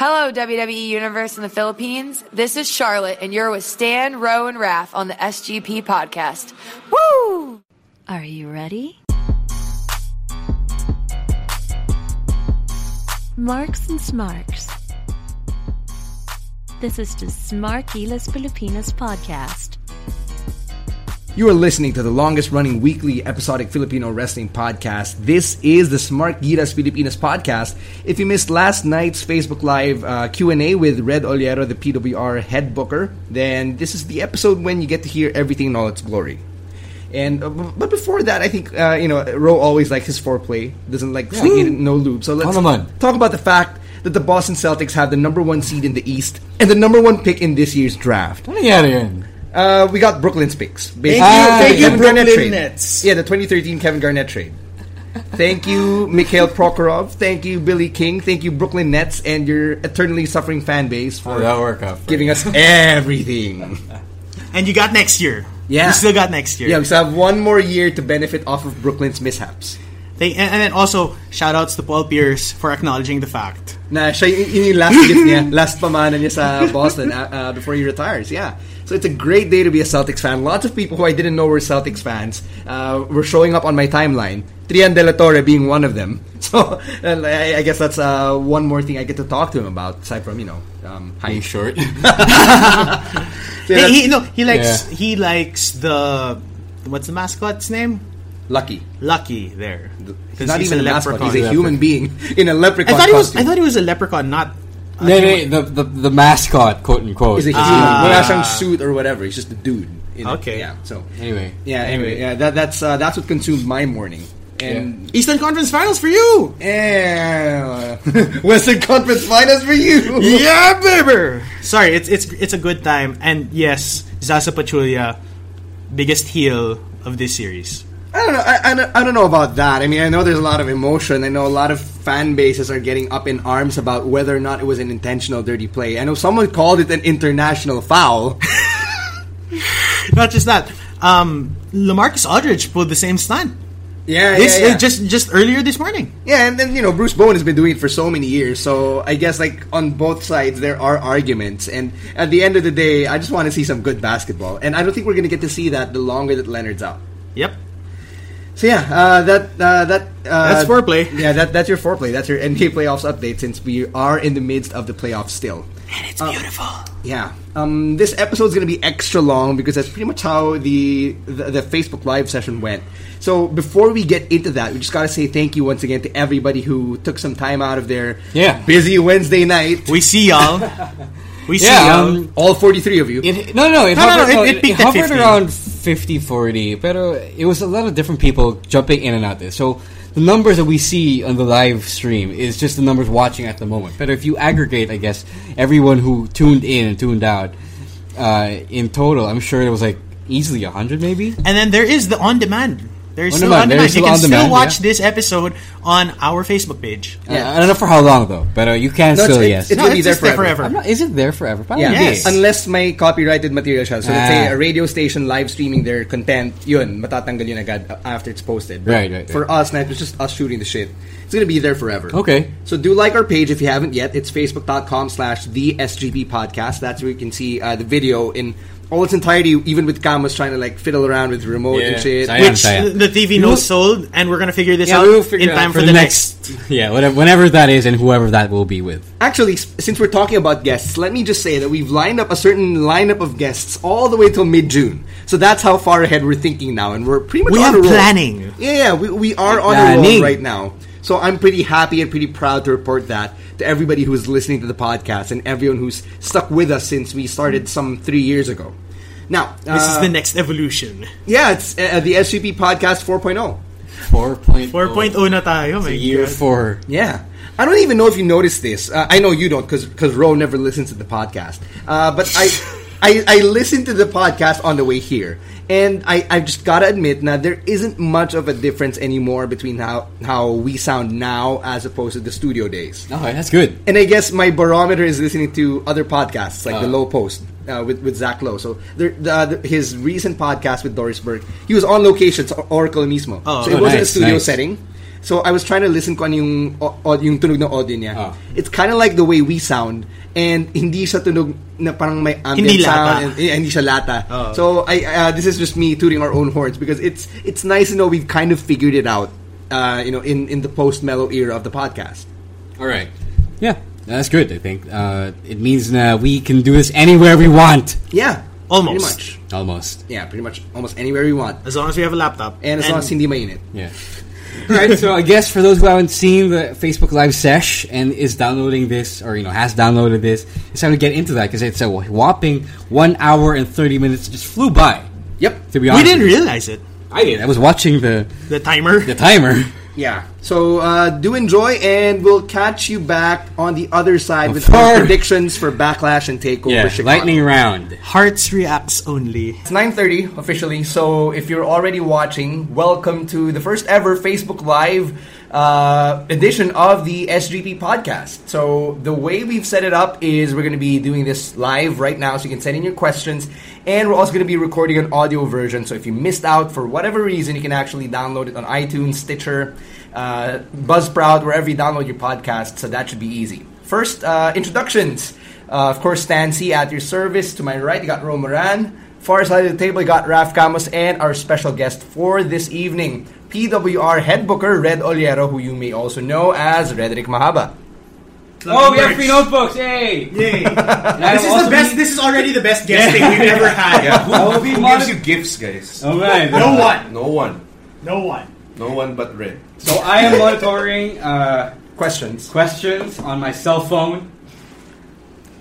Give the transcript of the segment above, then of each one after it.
Hello, WWE Universe in the Philippines. This is Charlotte, and you're with Stan, Rowe, and Raph on the SGP podcast. Woo! Are you ready? Marks and Smarks. This is the Smarkilas Filipinas podcast. You are listening to the longest running weekly episodic Filipino wrestling podcast. This is the Smart Giras Filipinas podcast. If you missed last night's Facebook Live uh, Q&A with Red Ollero, the PWR head booker, then this is the episode when you get to hear everything in all its glory. And uh, but before that, I think uh, you know Ro always likes his foreplay. Doesn't like singing no lube. So let's talk about the fact that the Boston Celtics have the number one seed in the East and the number one pick in this year's draft. Ano nangyari yun? Uh, we got Brooklyn's picks. Basically, you- the thank you, Kevin Garnett Brooklyn trade. Nets. Yeah, the 2013 Kevin Garnett trade. Thank you, Mikhail Prokhorov. Thank you, Billy King. Thank you, Brooklyn Nets, and your eternally suffering fan base for did that work out? for giving you? us everything. And you got next year. Yeah. You still got next year. Yeah, we still have one more year to benefit off of Brooklyn's mishaps. Thank- and, and then also, shout outs to Paul Pierce for acknowledging the fact. Na siya y- yun yung last gift niya, last pamana niya sa Boston uh, uh, before he retires. Yeah. So it's a great day to be a Celtics fan. Lots of people who I didn't know were Celtics fans uh, were showing up on my timeline. Trian De La Torre being one of them. So I, I guess that's uh, one more thing I get to talk to him about, aside from, you know, um, Being short. So yeah, Hey, he, no, he likes Yeah. he likes the what's the mascot's name? lucky. Lucky there. He's 'Cause not even a mascot. leprechaun. He's a human being in a leprechaun I thought he was. costume. I thought he was a leprechaun, not. No, no, the, the, the mascot, quote unquote. He's a human. Wala siyang suit or whatever. He's just a dude. in it. Okay. Yeah. So Anyway. yeah. Anyway, yeah. That, that's uh, that's what consumed my morning. And Eastern Conference Finals for you. Yeah. Western Conference Finals for you. yeah, baby. Sorry, it's it's it's a good time, and yes, Zaza Pachulia, biggest heel of this series. I don't know. I, I, don't, I don't know about that. I mean, I know there's a lot of emotion. I know a lot of fan bases are getting up in arms about whether or not it was an intentional dirty play. I know someone called it an international foul. Not just that. Um, Lamarcus Aldridge pulled the same stunt. yeah, yeah, yeah. uh, just just earlier this morning. Yeah, and then you know Bruce Bowen has been doing it for so many years. So I guess like on both sides there are arguments, and at the end of the day, I just want to see some good basketball, and I don't think we're going to get to see that the longer that Leonard's out. Yep. So yeah, uh, that uh, that uh, That's foreplay. Yeah, that that's your foreplay. That's your NBA playoffs update since we are in the midst of the playoffs still. And it's beautiful. Yeah. Um, this is going to be extra long because that's pretty much how the, the the Facebook Live session went. So before we get into that, we just got to say thank you once again to everybody who took some time out of their Yeah. busy Wednesday night. We see y'all. We see Yeah, y'all. um, All 43 of you. It, no, no, it No, no, hovered, no, no, it- it peaked at hovered 50. around 50, 40, pero it was a lot of different people jumping in and out there. So the numbers that we see on the live stream is just the numbers watching at the moment. But if you aggregate, I guess, everyone who tuned in and tuned out, uh, in total, I'm sure it was like easily 100 maybe? And then there is the on demand. There's On still demand. on There demand. is You can still demand, watch yeah. this episode on our Facebook page. Uh, I don't know for how long though, but uh, you can No, still, it's- yes. it's No, gonna be there forever. forever. I'm not, is it there forever? Parang Yeah, hindi. Yes. unless may copyrighted material siya. So let's say Ah. a radio station live streaming their content, yun, matatanggal yun agad after it's posted. But Right, right, For us, na it was just us shooting the shit. It's gonna be there forever. Okay. So do like our page if you haven't yet. It's facebook.com slash the SGP podcast. That's where you can see uh, the video in all its entirety, even with Camus trying to like fiddle around with the remote and Yeah. shit. Sayang, Which sayang. the TV knows sold, and we're gonna figure this Yeah, out we will figure in time out for, the next. Yeah, whatever, whenever that is and whoever that will be with. Actually, since we're talking about guests, let me just say that we've lined up a certain lineup of guests all the way till mid June. So that's how far ahead we're thinking now, and we're pretty much We on are a roll. planning. Yeah, yeah, we, we are on a roll right now. So I'm pretty happy and pretty proud to report that to everybody who's listening to the podcast and everyone who's stuck with us since we started some three years ago. Now, This is uh, the next evolution. yeah, it's uh, the SGP podcast 4.0. 4.0. 4.0 na tayo, my Year God. 4. Yeah. I don't even know if you noticed this. Uh, I know you don't because Ro never listens to the podcast. Uh, but I, I I listened to the podcast on the way here, and I I just gotta admit now there isn't much of a difference anymore between how how we sound now as opposed to the studio days. Oh, that's good. And I guess my barometer is listening to other podcasts like the Uh. Lowe Post uh, with with Zach Lowe. So there, the, the, his recent podcast with Doris Burke, he was on location sa Oracle mismo. Oh. so it Oh, wasn't a studio nice. setting. So I was trying to listen kung ano yung, o- o- yung tunog ng audio niya. Ah. It's kind of like the way we sound and hindi siya tunog na parang may ambient Hindi lata. sound and, eh, hindi siya lata. Oh. So I uh, this is just me tooting our own horns because it's it's nice to know we've kind of figured it out. Uh, you know, in, in the post mellow era of the podcast. All right. Yeah, that's good. I think uh, it means uh, we can do this anywhere we want. Yeah, Almost. pretty much. Almost. Yeah, pretty much almost anywhere we want. As long as we have a laptop. And as long as hindi mainit. Yeah. All right. So I guess for those who haven't seen the Facebook Live sesh and is downloading this or you know has downloaded this, it's time to get into that because it's a whopping one hour and thirty minutes just flew by. Yep. To be honest, we didn't realize it. I did. I was watching the The timer. the timer. Yeah. So uh, do enjoy, and we'll catch you back on the other side with our predictions for Backlash and Takeover Yeah, Chicago. lightning round. Hearts reacts only. It's 9.30 officially, so if you're already watching, welcome to the first ever Facebook Live uh, edition of the SGP podcast. So the way we've set it up is we're going to be doing this live right now, so you can send in your questions, and we're also going to be recording an audio version. So if you missed out for whatever reason, you can actually download it on iTunes, Stitcher, uh, Buzzsprout, wherever you download your podcast. So that should be easy. First, uh, introductions. Uh, of course, Stan C at your service. To my right, you got Romaran. Far side of the table, you got Raf Camus and our special guest for this evening, PWR head booker Red Ollero, who you may also know as Redrick Mahaba. Oh, we have free notebooks! Yay! Yay. This is the best. This is already the best guesting we've ever had. I will be Who gives you gifts, guys? All right. No one. No one. No one. No one but Red. So I am monitoring uh, Questions. questions on my cell phone.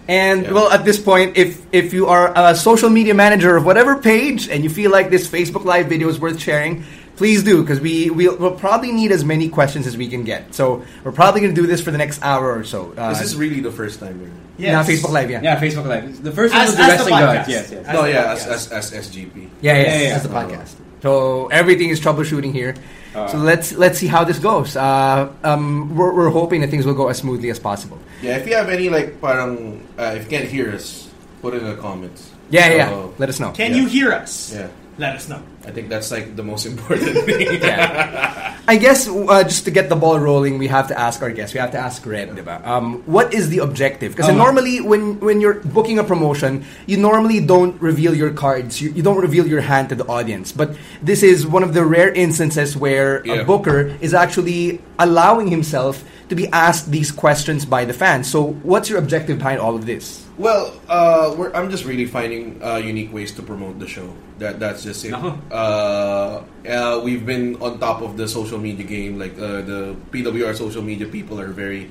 And Yeah. well, at this point, if if you are a social media manager of whatever page and you feel like this Facebook Live video is worth sharing, please do because we we'll, we'll probably need as many questions as we can get. So we're probably going to do this for the next hour or so. Uh, This is really the first time. Here. yeah, Facebook Live, yeah. Yeah, Facebook Live. The first As- one was the as the podcast. Yes, yes. As no, the yeah, as, as, as SGP. Yeah, yeah, Yeah, yeah, that's the podcast. So everything is troubleshooting here. so let's let's see how this goes. Uh, um, we're, we're hoping that things will go as smoothly as possible. Yeah, if you have any like parang uh, if you can't hear us, put it in the comments. Yeah, yeah. Let us know. Can Yeah. you hear us? Yeah, Let us know. I think that's like the most important thing. yeah. I guess uh, just to get the ball rolling, we have to ask our guests. We have to ask Red, diba? Um, what is the objective? Because Uh-huh. normally, when when you're booking a promotion, you normally don't reveal your cards. You, you don't reveal your hand to the audience. But this is one of the rare instances where a booker is actually allowing himself to be asked these questions by the fans. So, what's your objective behind all of this? Well, uh, we're, I'm just really finding uh, unique ways to promote the show. That that's just it. Uh-huh. Uh, uh, we've been on top of the social media game. Like uh, the PWR social media people are very,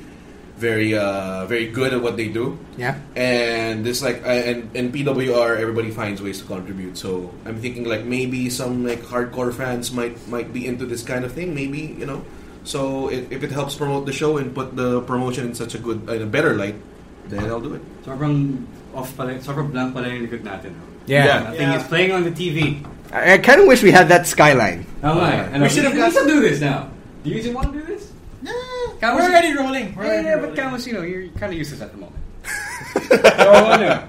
very, uh, very good at what they do. Yeah. And this like uh, and and PWR, everybody finds ways to contribute. So I'm thinking like maybe some like hardcore fans might might be into this kind of thing. Maybe you know. So if, if it helps promote the show and put the promotion in such a good, in a better light, then I'll do it. Sobrang off pala, sobrang blank pala yung likod natin. no? Yeah. Nothing Yeah. is playing on the TV. I, I kind of wish we had that skyline. Oh my. We we should have got- should do this now. Do you even want to do this? Nah. We're already rolling. We're Yeah, already yeah, but rolling. Camus, you know, you're kind of useless at the moment. so, ano?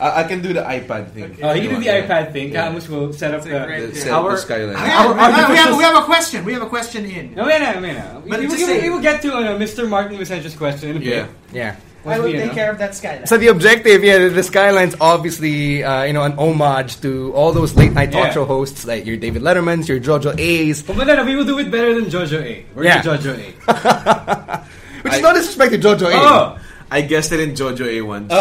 I, I can do the iPad thing. Oh, you can do the Yeah. iPad thing. Yeah. Camus will set up the, The, Yeah. set our, the skyline. We have, our we, have, we, have, artificial- we have a question. We have a question in. No, wait, no, wait, no. But we, we, we, will get to uh, Mr. Martin Vicente's question in a bit. Yeah. Yeah. Once we, you know. of that skyline. So the objective, yeah, the, the skyline's obviously uh, you know an homage to all those late night talk Yeah. show hosts like your David Letterman's, your JoJo A's, But no, no, we will do it better than JoJo A. Where's Yeah. the JoJo A? which is not no disrespect to JoJo A. oh! I guessed it in JoJo A once.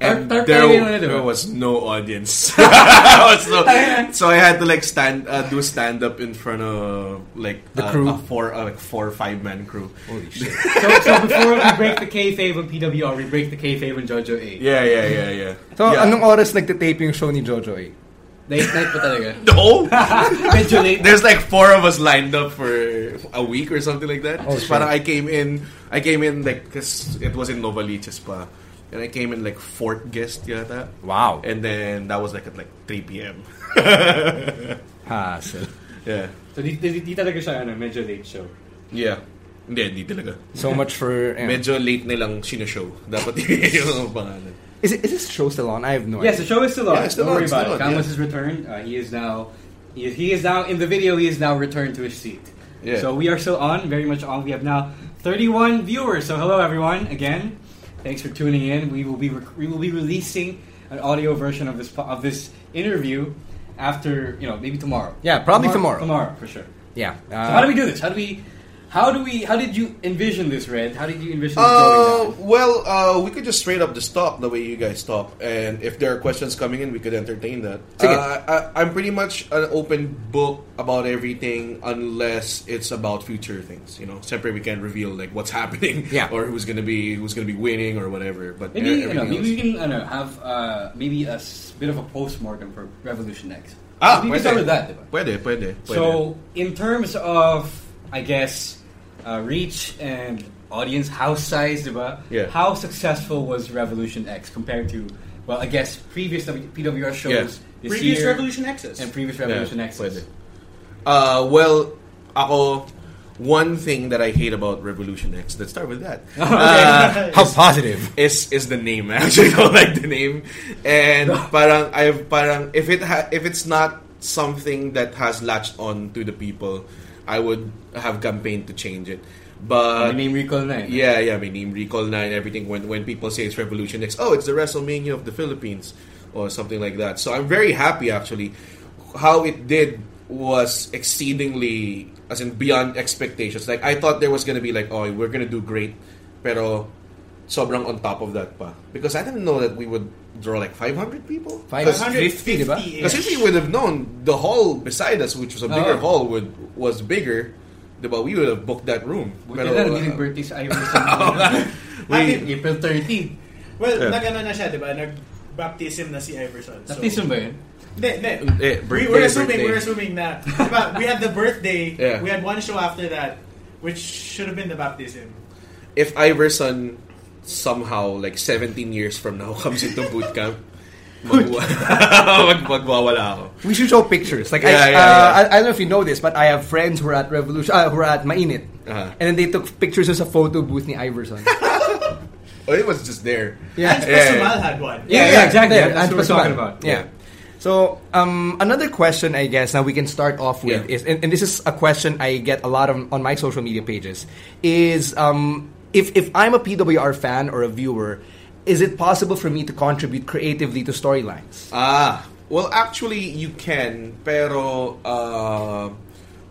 And Tar- tar- there, tayo na there was no audience. Was no- so I had to like stand, uh, do stand up in front of like The uh, crew? a four, uh, like four or five man crew. Holy shit! So, so before we break the kayfabe on PWR, we break the kayfabe on JoJo A. Yeah, yeah, yeah, yeah. So yeah. anong oras nagte-tape yung show ni JoJo A? Late night pa talaga. No! Medyo late. There's like four of us lined up for a week or something like that. Oh, Just shit. parang I came in, I came in like, cause it was in Novaliches pa. And I came in like fourth guest yata. Wow. And then that was like at like 3 p.m. Hassle. yeah. So di, di, di talaga siya ano, medyo late show. Yeah. Hindi, hindi talaga. So much for... eh. Medyo late nilang sineshow. Dapat yung pangalan. Is, it, is this show still on? I have no Yes, the idea. show is still on. Yeah, it's still Don't on, worry still about it. on, Camus yeah. has returned. Uh, he is now, he is, he is now in the video. He is now returned to his seat. Yeah. So we are still on, very much on. We have now 31 viewers. So hello everyone again. Thanks for tuning in. We will be rec- we will be releasing an audio version of this po- of this interview after you know maybe tomorrow. Yeah, probably tomorrow. Tomorrow for sure. Yeah. So how do Uh, we do this? How do we? How do we? How did you envision this, Red? How did you envision this Uh, going down? well, uh, we could just straight up just talk the way you guys talk, and if there are questions coming in, we could entertain that. Uh, I, I'm pretty much an open book about everything, unless it's about future things. You know, separate we can reveal like what's happening, Yeah. or who's gonna be who's gonna be winning or whatever. But Maybe you know, everything maybe we can I don't know, have uh, maybe a s- bit of a postmortem for Revolution X. ah, maybe we pwede. start with that, diba? Pwede, pwede, pwede. So, in terms of, I guess, uh, reach and audience house size, diba? Yeah. How successful was Revolution X compared to, well, I guess previous W- PWR shows Yeah. this Previous year Revolution X's. and previous Yeah, Revolution X. pwede. Uh, well, ako, one thing that I hate about Revolution X, let's start with that. Uh, how positive. is is the name. I actually don't like the name, and parang I've parang if it ha- if it's not something that has latched on to the people, I would have campaigned to change it. But My name recall eh. yeah, yeah, my name recall and everything. When when people say it's Revolution X, oh, it's the WrestleMania of the Philippines or something like that. So I'm very happy actually. How it did was exceedingly, as in beyond expectations. Like I thought there was gonna be like, oh, we're gonna do great, pero sobrang on top of that pa. Because I didn't know that we would draw like 500 people. 550, diba? Because if we would have known the hall beside us, which was a bigger Oh. hall, would was bigger, diba, we would have booked that room. Buti Pero, na, uh, naging birthday sa Iverson. we- April 13. Well, Yeah. nag-ano na siya, di ba? Nag-baptism na si Iverson. So, Baptism ba yun? Hindi, hindi. Eh, We, birthday, we're assuming, birthday. we're assuming na, di ba, we had the birthday, Yeah. we had one show after that, which should have been the baptism. if Iverson somehow like 17 years from now comes into boot camp, magwa- mag magwawala ako. We should show pictures. Like I, Yeah, yeah, uh, yeah. I, I don't know if you know this, but I have friends who are at Revolution, uh, who are at Mainit, Uh-huh. and then they took pictures of a photo booth ni Iverson. Oh, it was just there. Yeah. Hans Yeah, Pasumal yeah. had one. Yeah, yeah, exactly. There, That's and what we're talking about. Yeah. So, um, another question, I guess, now we can start off with Yeah. is, and, and this is a question I get a lot of, on my social media pages, is um, if if I'm a PWR fan or a viewer, is it possible for me to contribute creatively to storylines? Ah, well, actually, you can. Pero uh,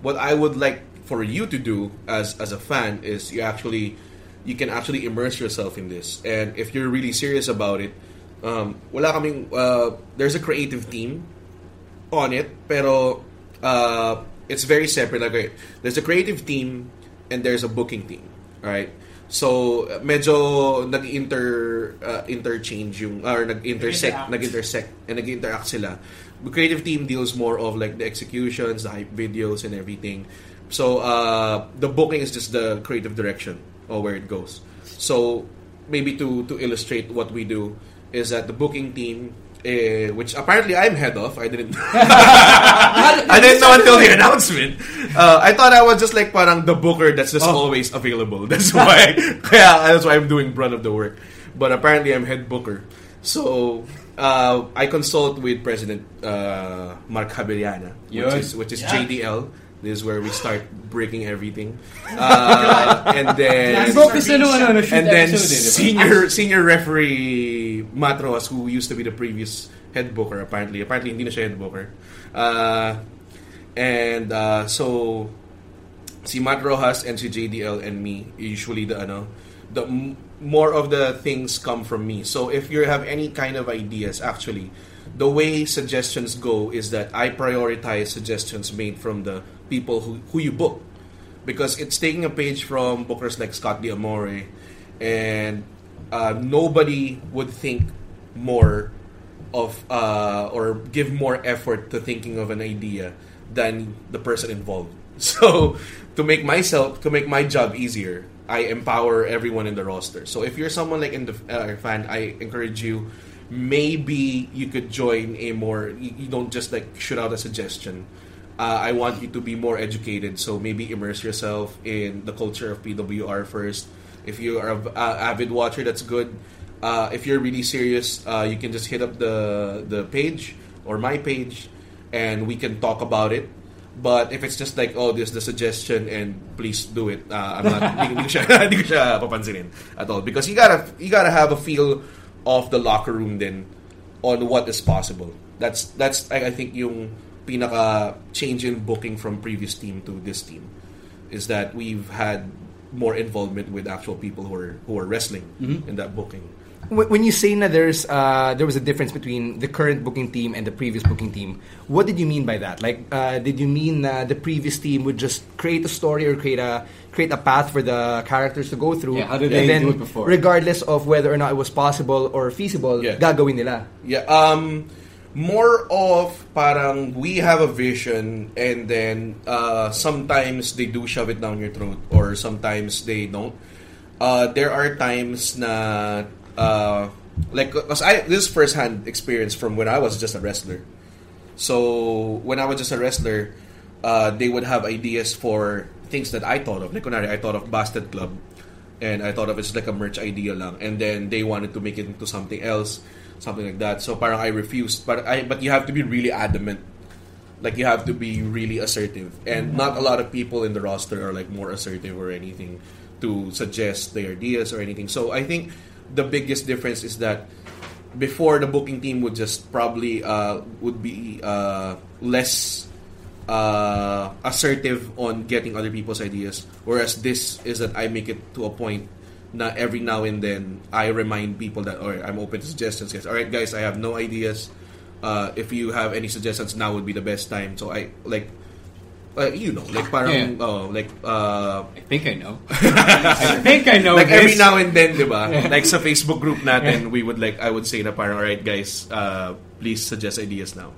what I would like for you to do as as a fan is you actually you can actually immerse yourself in this, and if you're really serious about it, um, wala kaming uh, there's a creative team on it, pero uh, it's very separate. Like there's a creative team and there's a booking team, right? So medyo nag-inter uh, interchange yung or nag-intersect, nag-intersect and nag-interact sila. The creative team deals more of like the executions, the hype videos and everything. So uh, the booking is just the creative direction or where it goes. So maybe to to illustrate what we do is that the booking team eh, which apparently I'm head of. I didn't. I didn't know until the announcement. Uh, I thought I was just like parang the booker that's just always available. That's why. kaya that's why I'm doing brunt of the work. But apparently I'm head booker. So uh, I consult with President uh, Mark Javeriana, which is which is Yeah. JDL. This is where we start breaking everything, uh, and then and then eh, senior senior referee Matros who used to be the previous head booker apparently. Apparently hindi na siya head booker. Uh, and uh, so si Matt Rojas and si JDL and me usually the ano the m- more of the things come from me. So if you have any kind of ideas actually the way suggestions go is that I prioritize suggestions made from the people who, who you book because it's taking a page from bookers like Scott D'Amore, and uh, nobody would think more of uh, or give more effort to thinking of an idea than the person involved. So to make myself to make my job easier, I empower everyone in the roster. So if you're someone like in the uh, fan, I encourage you. Maybe you could join a more. You, you don't just like shoot out a suggestion. Uh, I want you to be more educated. So maybe immerse yourself in the culture of PWR first. If you are an avid watcher, that's good. Uh, if you're really serious, uh, you can just hit up the the page or my page, and we can talk about it. But if it's just like, oh, this is the suggestion and please do it, uh, I'm not, hindi, hindi, ko siya, hindi ko siya papansinin at all. Because you gotta, you gotta have a feel of the locker room then on what is possible. That's, that's I, I think yung pinaka change in booking from previous team to this team is that we've had more involvement with actual people who are who are wrestling in that booking. When when you say na there's uh, there was a difference between the current booking team and the previous booking team, what did you mean by that? Like, uh, did you mean uh, the previous team would just create a story or create a create a path for the characters to go through, Yeah, how did and they then do it before? regardless of whether or not it was possible or feasible, Yeah. gagawin nila? Yeah, um more of parang we have a vision and then uh, sometimes they do shove it down your throat or sometimes they don't. Uh, there are times na uh, like cause I this is first hand experience from when I was just a wrestler. So when I was just a wrestler, uh, they would have ideas for things that I thought of. Like kunwari, I thought of Bastard Club, and I thought of it's like a merch idea lang. And then they wanted to make it into something else, something like that. So parang I refused. But I but you have to be really adamant. Like you have to be really assertive, and not a lot of people in the roster are like more assertive or anything to suggest their ideas or anything. So I think the biggest difference is that before the booking team would just probably uh, would be uh, less uh, assertive on getting other people's ideas, whereas this is that I make it to a point na every now and then I remind people that alright I'm open to suggestions guys alright guys I have no ideas uh, if you have any suggestions now would be the best time so I like uh, you know like parang Yeah. oh like uh, I think I know. I think I know like this. every now and then, di ba? like sa Facebook group natin, we would like, I would say na parang, alright guys, uh, please suggest ideas now.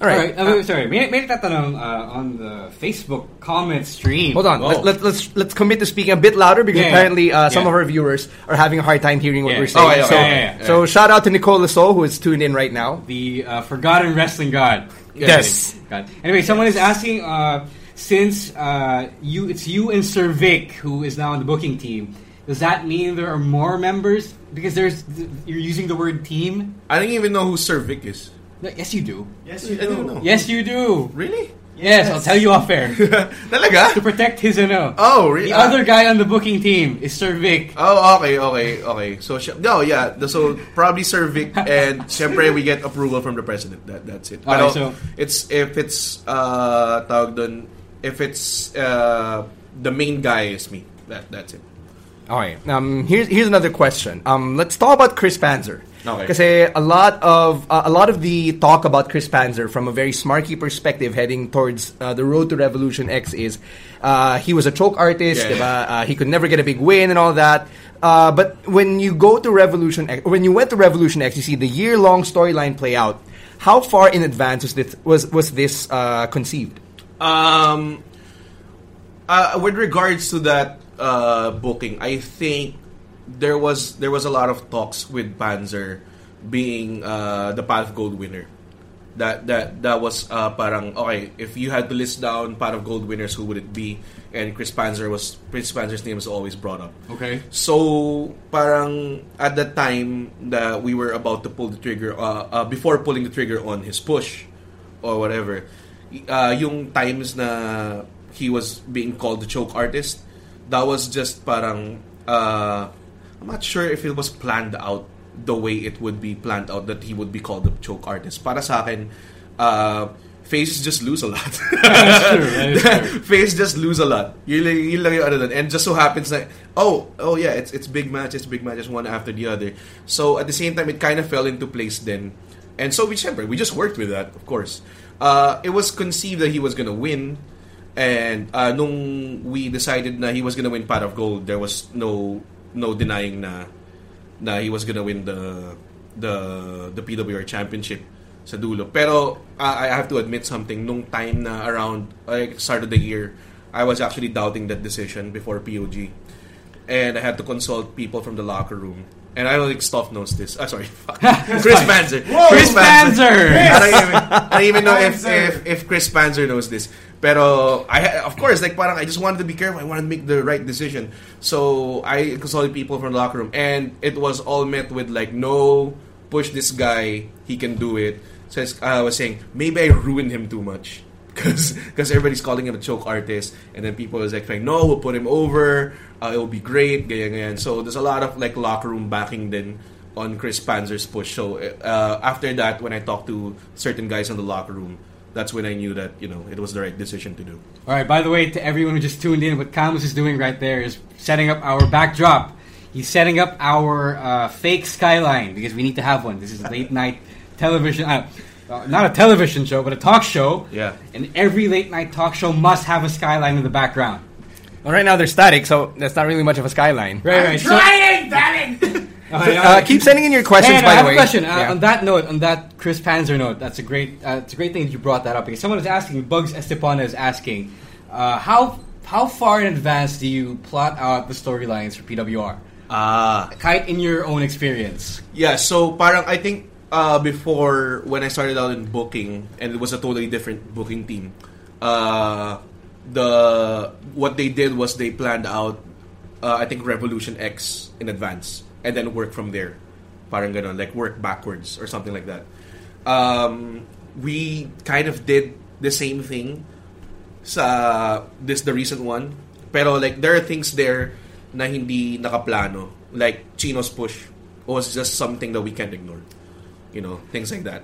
All right. Alright, uh, wait, sorry. May, may nagtatanong uh, on the Facebook comment stream. Hold on. Let, let, let's let's commit to speaking a bit louder because Yeah, apparently uh, some yeah. of our viewers are having a hard time hearing what Yeah. we're saying. Oh, yeah, so, yeah, yeah, yeah. so shout out to Nicole Lasso who is tuned in right now. The uh, forgotten wrestling god. Yes. God. Anyway, someone is asking uh, since uh, you it's you and Sir Vic who is now on the booking team. Does that mean there are more members? Because there's you're using the word team. I don't even know who Sir Vic is. No, Yes, you do. Yes, you I don't know. Yes, you do. Really? Yes, I'll tell you off air. to Talaga? protect his ano. Oh, really? The other guy on the booking team is Sir Vic. Oh, okay, okay, okay. So, siya- no, yeah. the- So, probably Sir Vic and syempre we get approval from the president. That That's it. Okay, Pero so- it's, if it's, uh, tawag dun, if it's, uh, the main guy is me. That That's it. All right. Um, here's here's another question. Um, let's talk about Chris Panzer. Okay. Kasi a lot of uh, a lot of the talk about Chris Panzer from a very smarky perspective heading towards uh, the road to Revolution X is uh, he was a choke artist, Yeah. diba? Uh, he could never get a big win and all that. Uh, but when you go to Revolution X, when you went to Revolution X, you see the year long storyline play out. How far in advance was this was was this uh, conceived? Um, uh, with regards to that uh, booking, I think there was there was a lot of talks with Panzer being uh, the Path of Gold winner. That that that was uh, parang okay. If you had to list down Path of Gold winners, who would it be? And Chris Panzer was Chris Panzer's name was always brought up. Okay. So, parang at the time that we were about to pull the trigger, uh, uh, before pulling the trigger on his push or whatever, uh, yung times na he was being called the choke artist, that was just parang, uh, I'm not sure if it was planned out the way it would be planned out that he would be called the choke artist. Para sa akin, uh, faces just lose a lot. true, that is true. Face just lose a lot. Yun lang, yun lang yung ano dun. And just so happens that, oh, oh yeah, it's it's big matches, big matches, one after the other. So at the same time, it kind of fell into place then. And so we, we just worked with that, of course. Uh, it was conceived that he was gonna win. And uh, nung we decided na he was gonna win Pot of Gold, there was no no denying na na he was gonna win the the the PWR championship sa dulo. Pero uh, I have to admit something nung time na around like start of the year, I was actually doubting that decision before POG. And I had to consult people from the locker room. And I don't think Stoff knows this. Ah, sorry. Chris Panzer. Chris Panzer! I don't even, I don't even know if, if if Chris Panzer knows this. Pero I of course like parang I just wanted to be careful. I wanted to make the right decision. So I consulted people from the locker room and it was all met with like no push this guy, he can do it. So I was saying maybe I ruined him too much. Because everybody's calling him a choke artist, and then people was like, "No, we'll put him over. Uh, it'll be great." Ganyan. So there's a lot of like locker room backing then on Chris Panzer's push. So uh, after that, when I talked to certain guys in the locker room, that's when I knew that you know it was the right decision to do. All right. By the way, to everyone who just tuned in, what Camus is doing right there is setting up our backdrop. He's setting up our uh, fake skyline because we need to have one. This is late night television. Uh, uh, not a television show, but a talk show. Yeah. And every late night talk show must have a skyline in the background. Well, right now they're static, so that's not really much of a skyline. Right, right. Trying, damn it! Uh, keep sending in your questions, Hey, by I have the way. a question. Uh, Yeah. On that note, on that Chris Panzer note, that's a great. Uh, it's a great thing that you brought that up because someone is asking. Bugs Estepana is asking, uh, how how far in advance do you plot out the storylines for PWR? Ah. Kite in your own experience. Yeah, so parang I think uh, before when I started out in booking and it was a totally different booking team. Uh, the what they did was they planned out uh, I think Revolution X in advance and then work from there. Parang ganon, like work backwards or something like that. Um, we kind of did the same thing sa this the recent one. Pero like there are things there na hindi nakaplano. Like Chino's push was just something that we can't ignore. You know, things like that.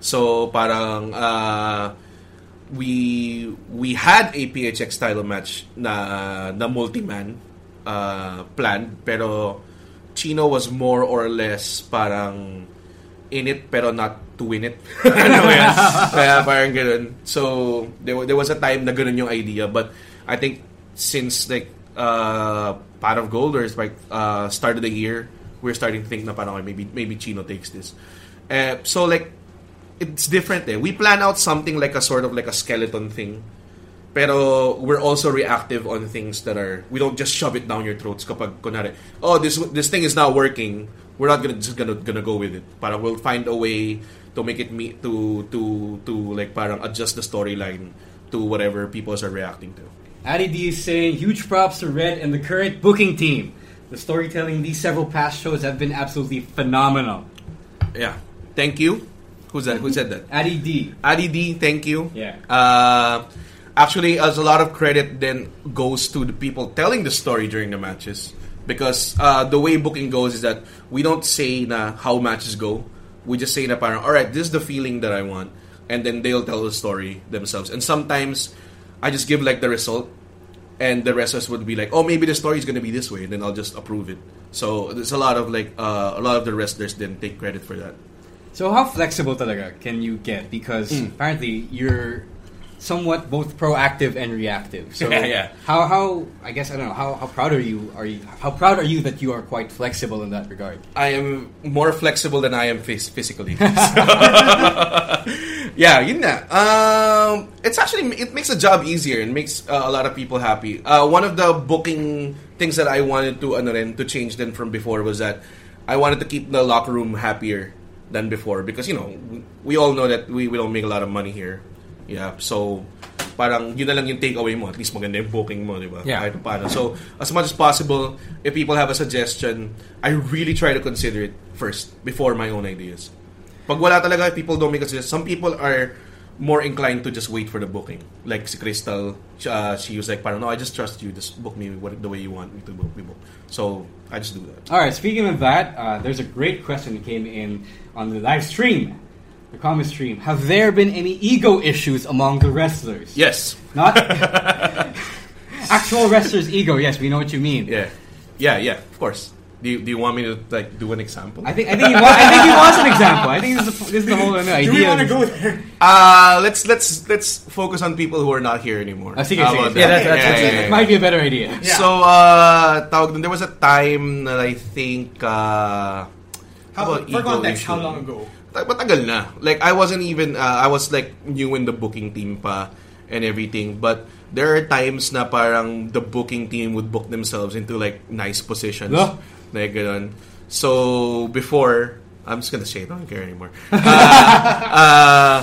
So parang uh, we we had a PHX title match na na multi-man uh, planned pero Chino was more or less parang in it pero not to win it. ano yan? Kaya parang ganun. So, there, there was a time na ganun yung idea. But I think since like uh, Pot of Gold Golders like uh, start of the year, we're starting to think na parang maybe maybe Chino takes this. Uh, so like it's different eh. We plan out something like a sort of like a skeleton thing. Pero we're also reactive on things that are we don't just shove it down your throats kapag kunwari, oh this this thing is not working. We're not gonna just gonna gonna go with it. Para we'll find a way to make it meet to to to like parang adjust the storyline to whatever people are reacting to. Addy D is saying huge props to Red and the current booking team. The storytelling in these several past shows have been absolutely phenomenal. Yeah. Thank you. Who's that? Who said that? Addy D. Adi D, thank you. Yeah. Uh, actually, as a lot of credit then goes to the people telling the story during the matches. Because uh, the way booking goes is that we don't say na how matches go. We just say na parang, alright, this is the feeling that I want. And then they'll tell the story themselves. And sometimes, I just give like the result. And the rest of us would be like, oh, maybe the story is going to be this way. And then I'll just approve it. So there's a lot of like, uh, a lot of the wrestlers then take credit for that. So how flexible talaga can you get? Because Hmm. apparently you're somewhat both proactive and reactive. So Yeah, yeah. how how I guess I don't know how, how proud are you are you how proud are you that you are quite flexible in that regard? I am more flexible than I am phys- physically. yeah, yun na. Um, it's actually it makes the job easier and makes uh, a lot of people happy. Uh, one of the booking things that I wanted to ano rin, to change then from before was that I wanted to keep the locker room happier than before because you know we, we all know that we, we don't make a lot of money here. Yeah, so parang yun na lang yung takeaway mo. At least maganda yung booking mo, di ba? Yeah. Kahit paano. So, as much as possible, if people have a suggestion, I really try to consider it first before my own ideas. Pag wala talaga, people don't make a suggestion. Some people are more inclined to just wait for the booking. Like si Crystal, uh, she was like, parang, no, I just trust you. Just book me what, the way you want me to book me. Book. So, I just do that. All right. Speaking of that, uh, there's a great question that came in on the live stream, the comment stream. Have there been any ego issues among the wrestlers? Yes. Not actual wrestlers' ego. Yes, we know what you mean. Yeah. Yeah, yeah, of course. Do you, do you want me to like do an example? I think I think he wa- I think he wants an example. I think this is the, this is the whole uh, idea. Do we want to go this- there? Uh, let's let's let's focus on people who are not here anymore. Sige, How sige, about that? Yeah, that's- that's- Yeah, that's- yeah, yeah. Might be a better idea. Yeah. So, uh, tawag there was a time that I think, uh, How, about for ego context, how long ago? Ta- Matagal na. Like, I wasn't even, uh, I was like new in the booking team pa and everything. But there are times na parang the booking team would book themselves into like nice positions. No. Like, ganun. So, before, I'm just gonna say it, I don't care anymore. Uh, uh,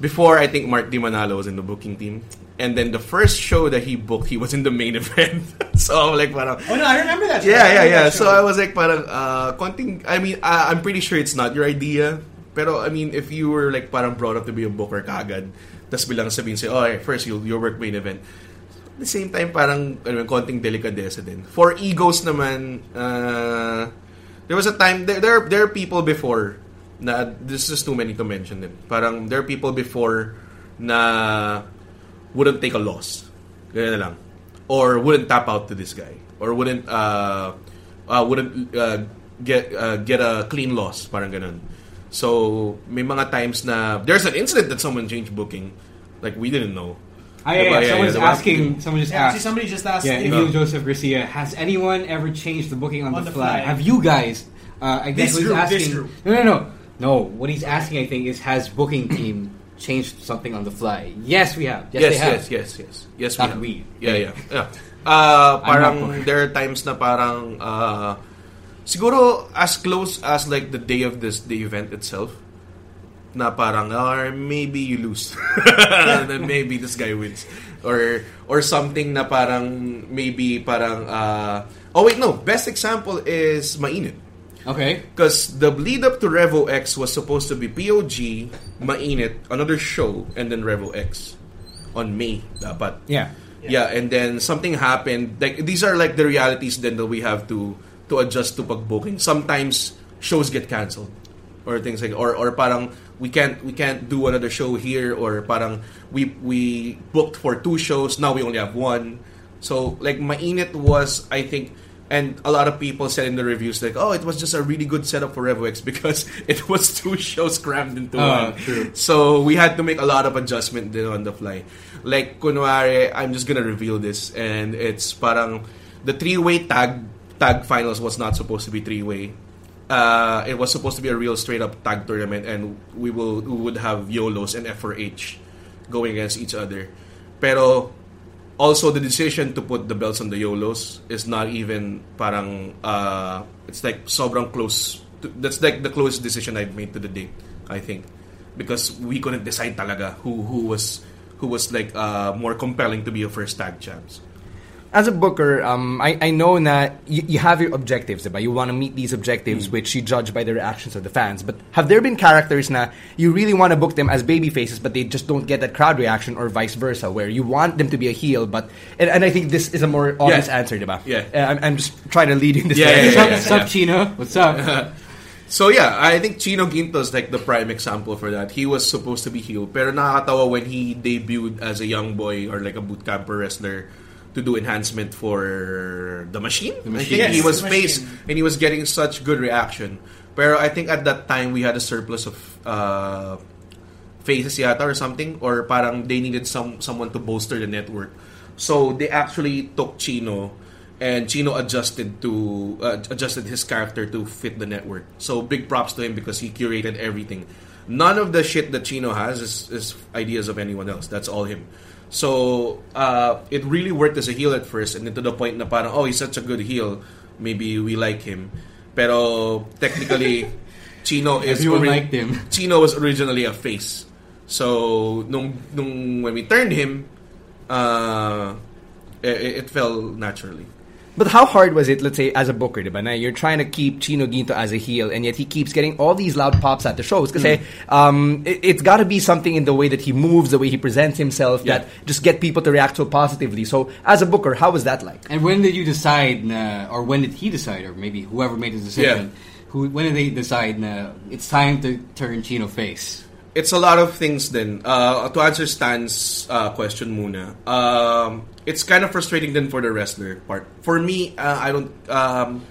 before, I think Mark Di Manalo was in the booking team. And then the first show that he booked, he was in the main event. so, I'm like, parang, Oh no, I remember that. show. yeah, yeah, yeah. So. I was like, parang, uh, konting, I mean, I, I'm pretty sure it's not your idea. Pero, I mean, if you were like parang brought up to be a booker kagad, tas bilang sabihin sa'yo, oh, okay, first you'll, you'll work main event. At the same time, parang, ano, konting delicadeza din. For egos naman, uh, there was a time, there, there, there are people before, na, this is too many to mention din. Parang, there are people before na wouldn't take a loss. Ganyan na lang. Or wouldn't tap out to this guy. Or wouldn't uh, uh, wouldn't uh, get uh, get a clean loss. Parang ganun. So, may mga times na there's an incident that someone changed booking. Like, we didn't know. Ah, yeah, Diba? yeah, Yeah, someone's yeah, diba? asking. Someone just Yeah, asked. somebody just asked Yeah, if- Emil Joseph Garcia. Has anyone ever changed the booking on, On the, the fly? fly. Have you guys? Uh, I guess This what he's group, this asking. group. No, no, no, no. What he's asking, I think, is has booking team changed something on the fly? Yes, we have. Yes, yes, they have. yes, yes, yes. Yes, Not have. we. Yeah, yeah. yeah. Uh, parang there are times na parang uh, siguro as close as like the day of this the event itself na parang or maybe you lose then maybe this guy wins or or something na parang maybe parang uh, oh wait no best example is mainit Okay. because the lead up to Revo X was supposed to be POG, Mainit, another show, and then Revo X on May. Dapat. Yeah. Yeah, and then something happened. Like these are like the realities then that we have to to adjust to pagbooking. Sometimes shows get canceled or things like or or parang we can't we can't do another show here or parang we we booked for two shows now we only have one. So like Mainit was I think and a lot of people said in the reviews like oh it was just a really good setup for RevoX because it was two shows crammed into Ah, one. true. So we had to make a lot of adjustment din on the fly. Like kunwari, I'm just gonna reveal this and it's parang the three-way tag tag finals was not supposed to be three-way. Uh, it was supposed to be a real straight-up tag tournament and we will we would have YOLOs and F4H going against each other. Pero also the decision to put the belts on the YOLOs is not even parang uh, it's like sobrang close. To, that's like the closest decision I've made to the date, I think, because we couldn't decide talaga who who was who was like uh, more compelling to be a first tag champs. As a booker, um, I, I know that you, you have your objectives, diba? You want to meet these objectives, which you judge by the reactions of the fans. But have there been characters na you really want to book them as baby faces, but they just don't get that crowd reaction, or vice versa, where you want them to be a heel, but and, and I think this is a more honest Yeah. answer, diba? Yeah. Uh, I'm, I'm just trying to lead you in this Yeah, yeah, direction. yeah, What's up, Chino? What's up? So yeah, I think Chino Guinto is like the prime example for that. He was supposed to be heel, pero nakakatawa when he debuted as a young boy or like a boot camper wrestler to do enhancement for the machine. I Machine. think he was The face and he was getting such good reaction. Pero I think at that time we had a surplus of uh, faces yata or something or parang they needed some someone to bolster the network. So they actually took Chino and Chino adjusted to uh, adjusted his character to fit the network. So big props to him because he curated everything. None of the shit that Chino has is, is ideas of anyone else. That's all him. So uh, it really worked as a heel at first, and then to the point na parang oh he's such a good heel, maybe we like him. Pero technically, Chino is Everyone liked him. Chino was originally a face. So nung nung when we turned him, uh, it, it fell naturally. But how hard was it, let's say, as a booker, diba, na you're trying to keep Chino Guinto as a heel, and yet he keeps getting all these loud pops at the shows? Because um, it, it's got to be something in the way that he moves, the way he presents himself, Yeah. that just get people to react so positively. So, as a booker, how was that like? And when did you decide, na, or when did he decide, or maybe whoever made the decision, Yeah. who, when did they decide na it's time to turn Chino face? It's a lot of things then. Uh, to answer Stan's uh, question muna, um, it's kind of frustrating then for the wrestler part. For me, uh, I don't. Um,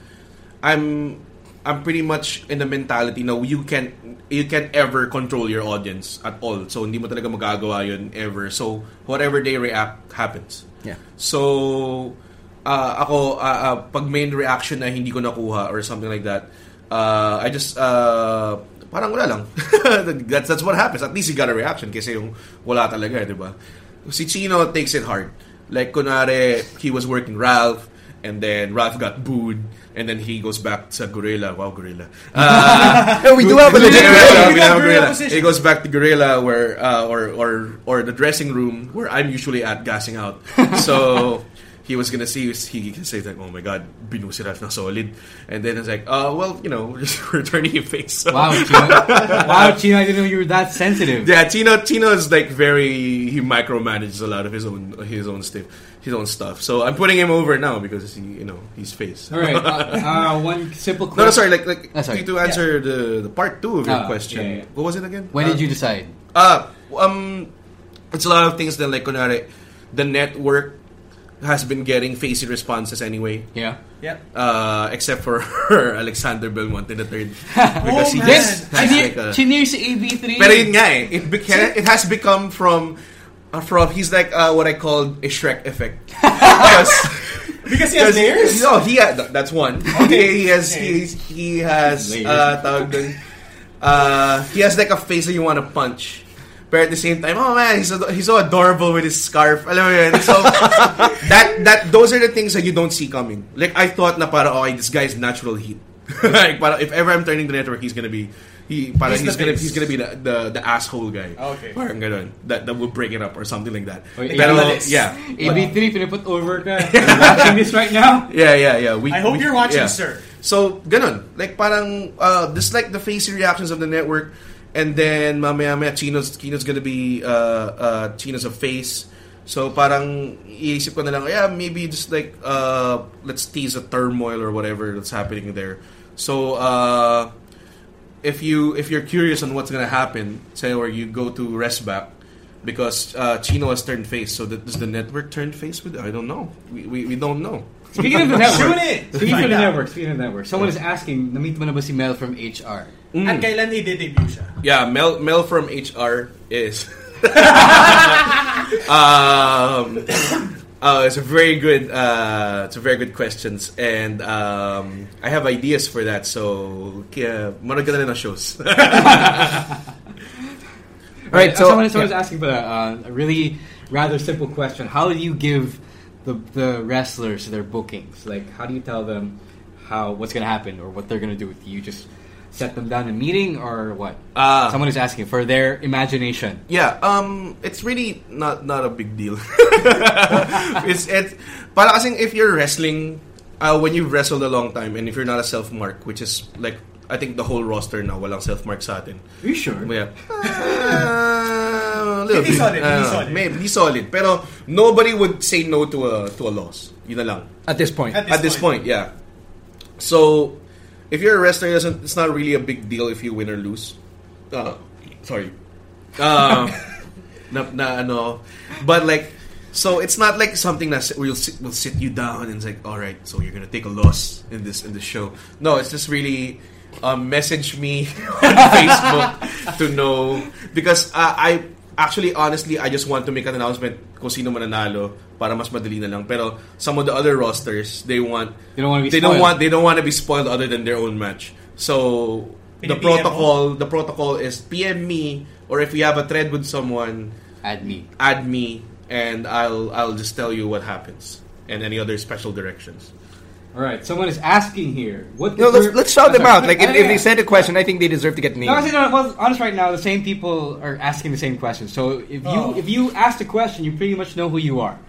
I'm I'm pretty much in the mentality na you can you can ever control your audience at all. So hindi mo talaga magagawa yun ever. So whatever they react happens. Yeah. So uh, ako uh, uh, pag main reaction na hindi ko nakuha or something like that, uh, I just uh, parang wala lang. that's that's what happens. At least he got a reaction kasi yung wala talaga, di ba? Si Chino takes it hard. Like kunare he was working Ralph and then Ralph got booed and then he goes back to Gorilla. Wow, Gorilla. Uh, we do have a legit gorilla. we have Gorilla. He goes back to Gorilla where uh, or or or the dressing room where I'm usually at gassing out. So he was gonna see he can say like, oh my god, binu si Ralph na solid. And then it's like, uh well, you know, we're turning your face. So. Wow, Chino. wow, Chino, I didn't know you were that sensitive. Yeah, Chino Chino is like very he micromanages a lot of his own his own stuff his own stuff. So I'm putting him over now because he you know he's face. All right, uh, uh, one simple No, question. no, sorry. Like, like Ah, sorry. to answer the, the part two of your Ah, question. yeah, yeah. What was it again? When Uh, did you decide? Uh, um, it's a lot of things that like kunwari, the network has been getting facey responses anyway. Yeah. Yeah. Uh, except for her, Alexander Belmonte the third because he man. just has like a, Chinir si AB3. Pero yun nga eh, it, beca- it has become from uh, from he's like uh, what I call a Shrek effect. because Because he has layers? No, he ha- that's one. He, he has he, he has Layers. uh, tawag dun, uh, he has like a face that you want to punch. But at the same time, oh man, he's so, he's so adorable with his scarf. Alam mo yun? So that that those are the things that you don't see coming. Like I thought na para okay, this guy's natural heat. like para if ever I'm turning the network, he's gonna be he para He's he's, gonna face. he's gonna be the, the the asshole guy. Okay. Parang ganun. That that will break it up or something like that. Wait, Pero, Analyst. yeah. AB3, pinaput over ka. Watching this right now? Yeah, yeah, yeah. We, I hope we- you're watching, yeah. sir. So, ganun. Like, parang, uh, just like the facey reactions of the network, and then, mamaya maya, Chino's, Chino's gonna be, uh, uh, Chino's a face. So, parang, iisip ko na lang, yeah, maybe just like, uh, let's tease a turmoil or whatever that's happening there. So, uh, if you if you're curious on what's gonna happen, say or you go to Resback because uh, Chino has turned face. So that, does the network turn face with? I don't know. We, we, we don't know. Speaking of the network, speaking of the network, speaking of the network, someone is asking, na-meet mo na ba si Mel from HR? At kailan i-debut siya? Yeah, Mel Mel from HR is um, uh, it's a very good uh, it's a very good questions and um, I have ideas for that so kaya manood na shows. Right, so- someone, someone's yeah. asking for a, uh, a really rather simple question. How do you give the the wrestlers their bookings? Like, how do you tell them how what's going to happen or what they're going to do? with you just set them down in a meeting or what? Ah. someone is asking for their imagination. Yeah, um, it's really not not a big deal. it's it. Para kasing if you're wrestling, uh, when you've wrestled a long time, and if you're not a self mark, which is like I think the whole roster now, walang self mark sa atin. Are you sure? Yeah. Uh, little Hindi bit. solid, hindi Uh, solid. Maybe hindi solid. Pero nobody would say no to a to a loss. Yun na lang. At this point. At At this point, yeah. So, if you're a wrestler, it doesn't- it's not really a big deal if you win or lose. Uh, sorry. Uh, na, na ano. But like, so it's not like something that will sit, will sit you down and it's like, all right, so you're gonna take a loss in this in this show. No, it's just really um, message me on Facebook to know because uh, I actually honestly I just want to make an announcement kung sino mananalo para mas madali na lang. Pero some of the other rosters they want They don't wanna be they don't want they don't want to be spoiled other than their own match. So the Pinipili protocol the protocol is PM me or if you have a thread with someone Add me. add me and I'll I'll just tell you what happens and any other special directions. All right. Someone is asking here. What? No, let's, let's shout Oh, them sorry. out. Like, if, Oh, if they send a question, I think they deserve to get named. No, actually, no. Well, honest, right now, the same people are asking the same question. So if you Oh. if you ask the question, you pretty much know who you are,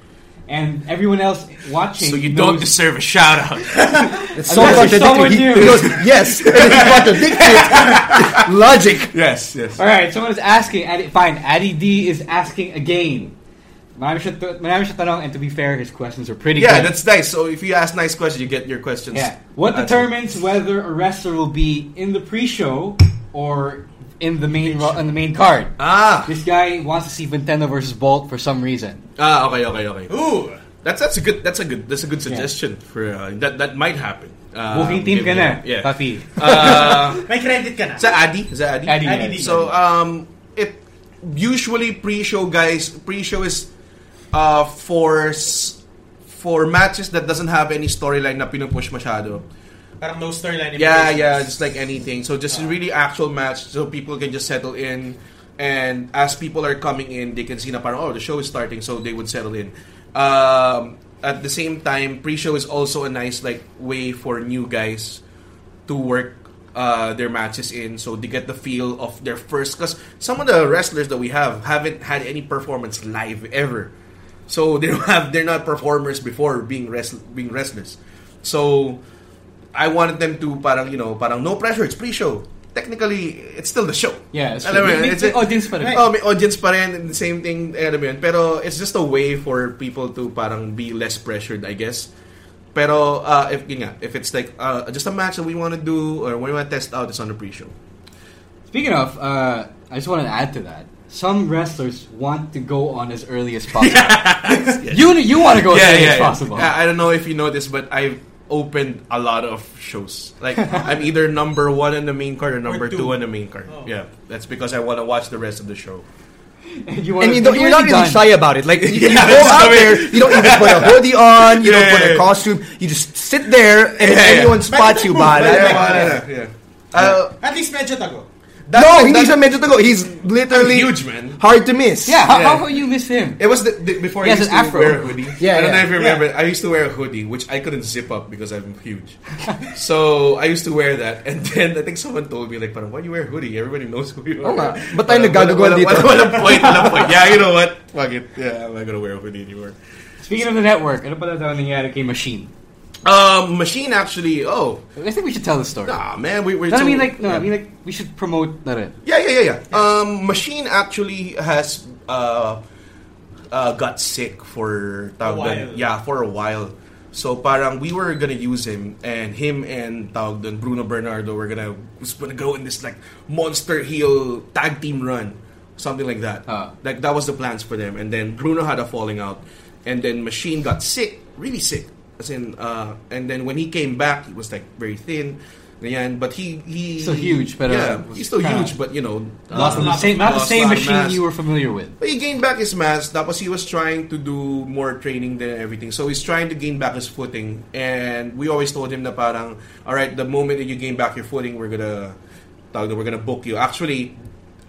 and everyone else watching. So you knows- don't deserve a shout out. It's so Unless you're contradictory. someone He, he goes, yes. And then he contradicts. Logic. yes, yes. All right, someone is asking. Addy, fine, Addy D is asking again. Marami siya, to- marami siya tanong, and to be fair, his questions are pretty Yeah, good. that's nice. So if you ask nice questions, you get your questions. Yeah. What answered. determines whether a wrestler will be in the pre-show or in the main ro- on the main card? Ah, This guy wants to see Nintendo versus Bolt for some reason. ah, okay, okay, okay. Ooh! That's that's a good that's a good that's a good suggestion for uh, that that might happen. Uh, Booking team ka yeah, na, Yeah. Papi. Uh, May credit ka na. is that Addy? Is that Addy? Addy, Addy So um, it usually pre-show guys pre-show is uh for for matches that doesn't have any storyline na pinupush masyado. Parang no storyline. Yeah, yeah, just like anything. So just a really actual match, so people can just settle in, and as people are coming in, they can see na parang oh the show is starting, so they would settle in. Um, at the same time, pre-show is also a nice like way for new guys to work uh, their matches in, so they get the feel of their first. Because some of the wrestlers that we have haven't had any performance live ever, so they don't have they're not performers before being rest, being wrestlers. So I wanted them to parang you know parang no pressure. It's pre-show. Technically, it's still the show. Yeah, it's Alam May- it's may audience pa rin. Oh, may audience pa rin. and the Same thing. Alam mo yun. Pero it's just a way for people to parang be less pressured, I guess. Pero uh, if yun nga, if it's like uh, just a match that we want to do or we want to test out, it's on the pre-show. Speaking of, uh, I just want to add to that. Some wrestlers want to go on as early as possible. You you want to go as early as possible. Yeah, I don't know if you know this, but I've opened a lot of shows. Like I'm either number one in the main card or number two. two. in the main card. Yeah, that's because I want to watch the rest of the show. And you and you don't, you're not already really done. shy about it. Like you, you go out there, you don't even put a hoodie on, you Yeah, don't put yeah, a costume. You just sit there, and if Yeah, yeah. anyone spots you, But- bahala. but- na. yeah, yeah. Uh, At least medyo tago. That- No, that- a siya medyo tago. He's literally huge, man. hard to miss. Yeah, how, Yeah. how can you miss him? It was the, the, before He I used to afro. wear a hoodie. Yeah, I don't yeah. know if you remember. I used to wear a hoodie, which I couldn't zip up because I'm huge. so I used to wear that, and then I think someone told me like, "Parang why you wear a hoodie? Everybody knows who you oh, are." Oo nga. Ba't tayo wala- dito? Wala, wala point, wala point. Yeah, you know what? Fuck it. Yeah, I'm not gonna wear a hoodie anymore. Speaking of the network, ano pala daw nangyari kay Machine? Um, machine actually. Oh, I think we should tell the story. nah, man. We, we're. No, I mean like no, yeah. I mean like we should promote na rin. Yeah, yeah, yeah, yeah. Um, Machine actually has uh, uh, got sick for tawag while. Yeah, for a while. So parang we were gonna use him, and him and tawag doon, Bruno Bernardo were gonna was gonna go in this like monster heel tag team run, something like that. Ah. Like that was the plans for them, and then Bruno had a falling out, and then Machine got sick, really sick. As in, uh, and then when he came back, he was like very thin. Ganyan, but he he Still huge, but, yeah, was he's still huge, but you know, Not uh, the same, not the same a lot of machine mass. you were familiar with. But he gained back his mass. Tapos he was trying to do more training than everything. So he's trying to gain back his footing. And we always told him na parang, all right, the moment that you gain back your footing, we're gonna, we're gonna book you. Actually,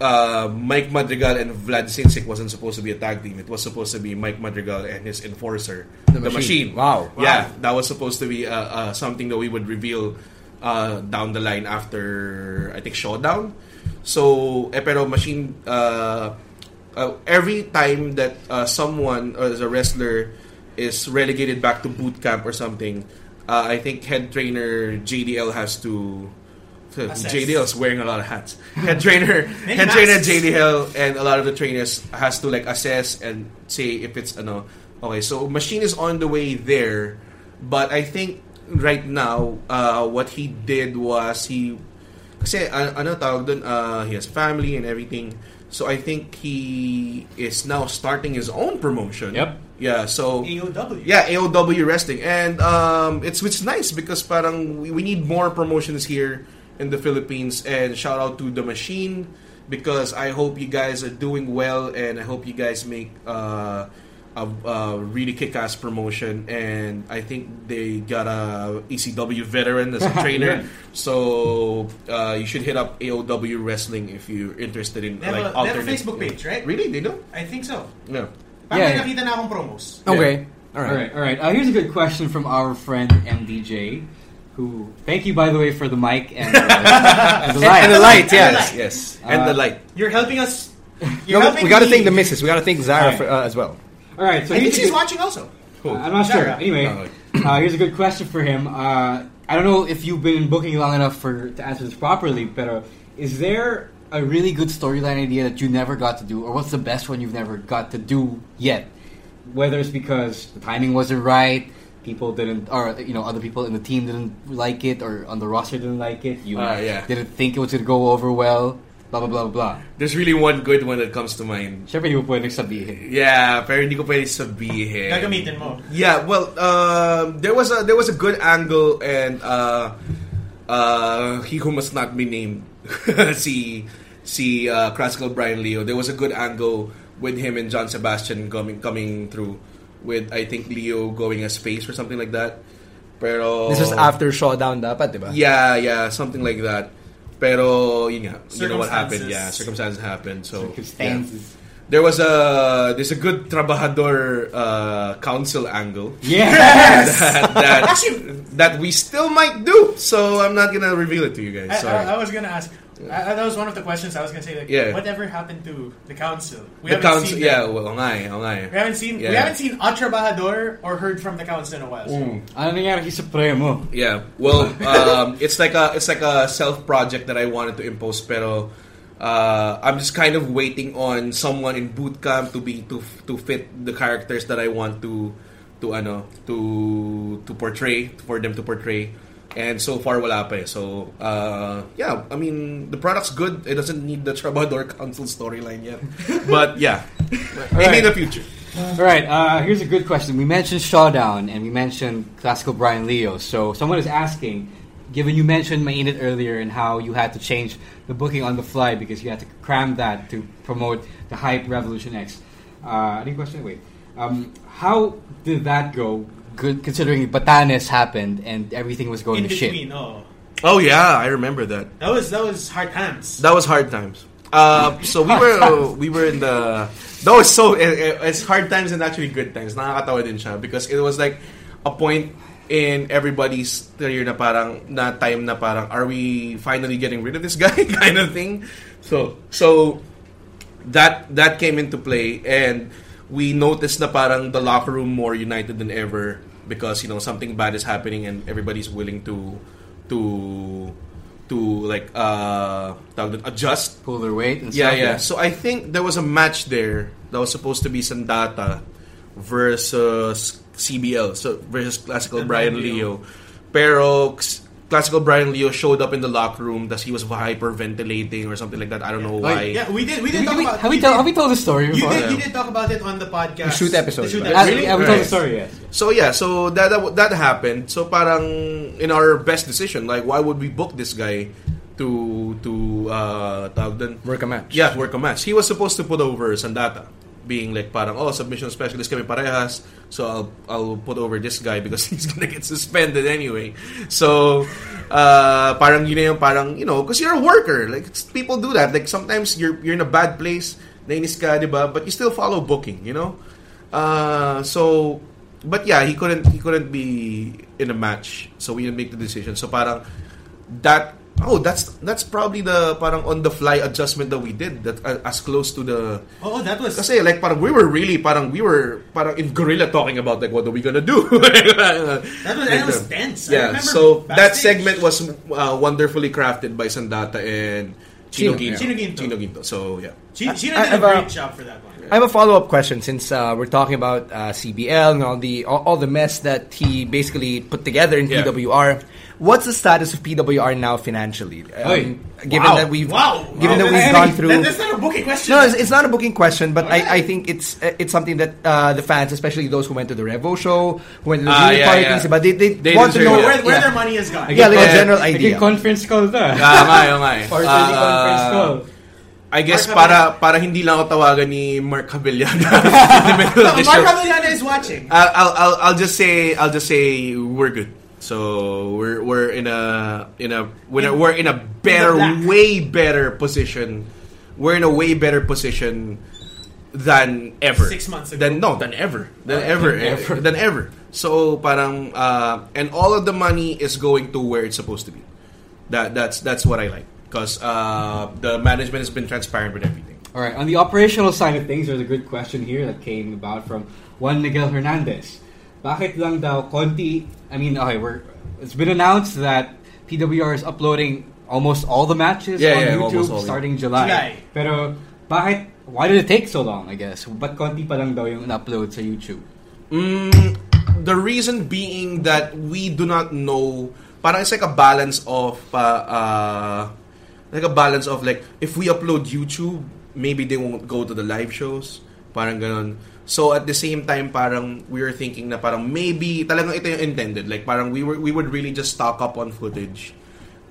uh, Mike Madrigal and Vlad Sinsik wasn't supposed to be a tag team. It was supposed to be Mike Madrigal and his enforcer, the, Machine. machine. Wow. Yeah, that was supposed to be uh, uh, something that we would reveal uh, down the line after I think Showdown. So, eh, pero machine. Uh, uh, every time that uh, someone as a wrestler is relegated back to boot camp or something, uh, I think head trainer JDL has to. Assess. JDL is wearing a lot of hats. Head trainer, Many head trainer masks. JDL, and a lot of the trainers has to like assess and say if it's ano. Okay, so machine is on the way there, but I think right now, uh, what he did was he kasi uh, ano tawag dun, uh, he has family and everything. So I think he is now starting his own promotion. Yep. Yeah, so AOW. yeah, AOW wrestling, and um, it's it's nice because parang we, we need more promotions here in the Philippines. And shout out to the Machine because I hope you guys are doing well, and I hope you guys make uh, a, a really kick-ass promotion. And I think they got a ECW veteran as a trainer, so uh, you should hit up AOW Wrestling if you're interested in They have, like a, they have a Facebook page, right? Really, they do? I think so. Yeah. Parang Yeah, may yeah. nakita na akong promos. Okay. All All right. right, all right. Uh, here's a good question from our friend MDJ, who thank you by the way for the mic and, uh, and the light. And the light, And the yes. light. Yes, and Uh, the light. You're helping us. You're No, helping we got to me. thank the missus. We got to thank Zara Alright. for, uh, as well. All right, so I think she's good- watching also. Uh, I'm not sure. Sarah. Anyway, uh, here's a good question for him. Uh, I don't know if you've been booking long enough for to answer this properly, but uh, is there a really good storyline idea that you never got to do, or what's the best one you've never got to do yet? Whether it's because the timing wasn't right, people didn't, or you know, other people in the team didn't like it, or on the roster didn't like it, you Ah, yeah. didn't think it was gonna go over well, blah blah blah blah. blah. There's really one good one that comes to mind. Siyempre, hindi mo pwedeng sabihin. Yeah, pero hindi ko pwede sabihin. Gagamitin mo. Yeah, well, um, there was a there was a good angle and uh, uh, he who must not be named, si si uh, classical Brian Leo. There was a good angle with him and John Sebastian coming coming through with I think Leo going a space or something like that. Pero This was after showdown dapat, di ba? Yeah, yeah, something like that. Pero yun nga, you know what happened. Yeah, circumstances happened. So Circumstances. yeah. There was a there's a good trabajador uh, council angle Yes. that that, that we still might do. So I'm not gonna reveal it to you guys. Sorry. I, I was gonna ask. I, I- that was one of the questions I was gonna say. Like, Yeah. whatever happened to the council? We the haven't council, seen yeah, them. well, nga oo nga eh. We haven't seen. We haven't seen a trabajador or heard from the council in a while. So. ano nangyari kay Supremo? Yeah. Well, um, it's like a it's like a self project that I wanted to impose, pero uh, I'm just kind of waiting on someone in boot camp to be to to fit the characters that I want to to ano to to portray for them to portray. And so far, wala pa eh. So, uh, yeah, I mean, the product's good. It doesn't need the Trabajador Council storyline yet. But, yeah. Maybe in the future. All right, uh, here's a good question. We mentioned Showdown and we mentioned classical Brian Leo. So someone is asking, given you mentioned Mainit earlier and how you had to change the booking on the fly because you had to cram that to promote the hype Revolution X. Uh, any question? Wait. Um, how did that go? Good, considering Batanes happened and everything was going In to shit. between, oh, Oh, yeah, I remember that. that was that was hard times. That was hard times. Uh, so we were we were in the that was so it, it- it's hard times and actually good times. Nakakatawa din siya because it was like a point in everybody's career na parang na time na parang are we finally getting rid of this guy kind of thing. So so that that came into play and we noticed na parang the locker room more united than ever because you know something bad is happening and everybody's willing to to to like uh adjust Pull their weight and yeah stuff. yeah so i think there was a match there that was supposed to be sandata versus cbl so versus classical And brian Leo. pero classical brian leo showed up in the locker room that he was hyperventilating or something like that i don't know why Yeah, we did. We Have did we, talk we, about. have we, you tell, did- have we told the story You before? did. You did talk about it on the podcast. The shoot episode, The shoot right? Episode. yeah, we told Right. the story, yes. So yeah, so that, that that happened. So parang in our best decision, like why would we book this guy to to uh tawag? Work a match. Yeah, work a match. He was supposed to put over Sandata, being like parang oh submission specialist kami parehas. So I'll I'll put over this guy because he's gonna get suspended anyway. So uh parang yun yung parang you know because you're a worker like people do that like sometimes you're you're in a bad place nainis ka di ba but you still follow booking you know uh so but yeah he couldn't he couldn't be in a match so we didn't make the decision so parang that oh that's that's probably the parang on the fly adjustment that we did that uh, as close to the Oh, that was. kasi like parang we were really parang we were parang in gorilla talking about like what are we gonna do That was, that was tense. I yeah remember so that segment was uh, wonderfully crafted by Sandata and Chino, Chino, Guinto. Chino Guinto. Chino Guinto. so yeah She, she I- did I've, a great job for that one. I have a follow up question since uh, we're talking about uh, CBL and all the all, all the mess that he basically put together in Yeah. PWR. What's the status of PWR now financially? Um, given Wow. that we've Wow. given Wow. that we've Hey, gone hey, through. that's not a booking question. No, it's, it's not a booking question, but Alright. I, I think it's uh, it's something that uh, the fans, especially those who went to the Revo show, who went to the viewing yeah, parties, yeah. but they, they, They want to know where, where yeah. their money is gone. Yeah, like a Yeah. general Naging idea. conference call na. Ah, nga, yun nga eh. Or Ah, conference call. I guess Mark para para hindi lang ako tawagan ni Mark Cavillaga in the middle of the Mark show. Is watching. I'll, I'll I'll I'll just say I'll just say we're good. So we're we're in a in a we're, In- we're in a better black. way better position. We're in a way better position than ever. Six months ago. Than no, than ever. Than ever. ever. Than ever. So parang uh, and all of the money is going to where it's supposed to be. That that's that's what I like because uh, the management has been transparent with everything. All right, on the operational side of things, there's a good question here that came about from Juan Miguel Hernandez. Bakit lang daw konti, I mean, okay, we're, it's been announced that PWR is uploading almost all the matches Yeah, on yeah, YouTube all. starting July. July. Pero, bakit, why did it take so long, I guess? Ba't konti pa lang daw yung upload sa YouTube? Mm, the reason being that we do not know. Parang it's like a balance of uh, uh, like a balance of like if we upload YouTube, maybe they won't go to the live shows. Parang ganon. So at the same time, parang we were thinking na parang maybe talagang ito yung intended. Like parang we were we would really just stock up on footage.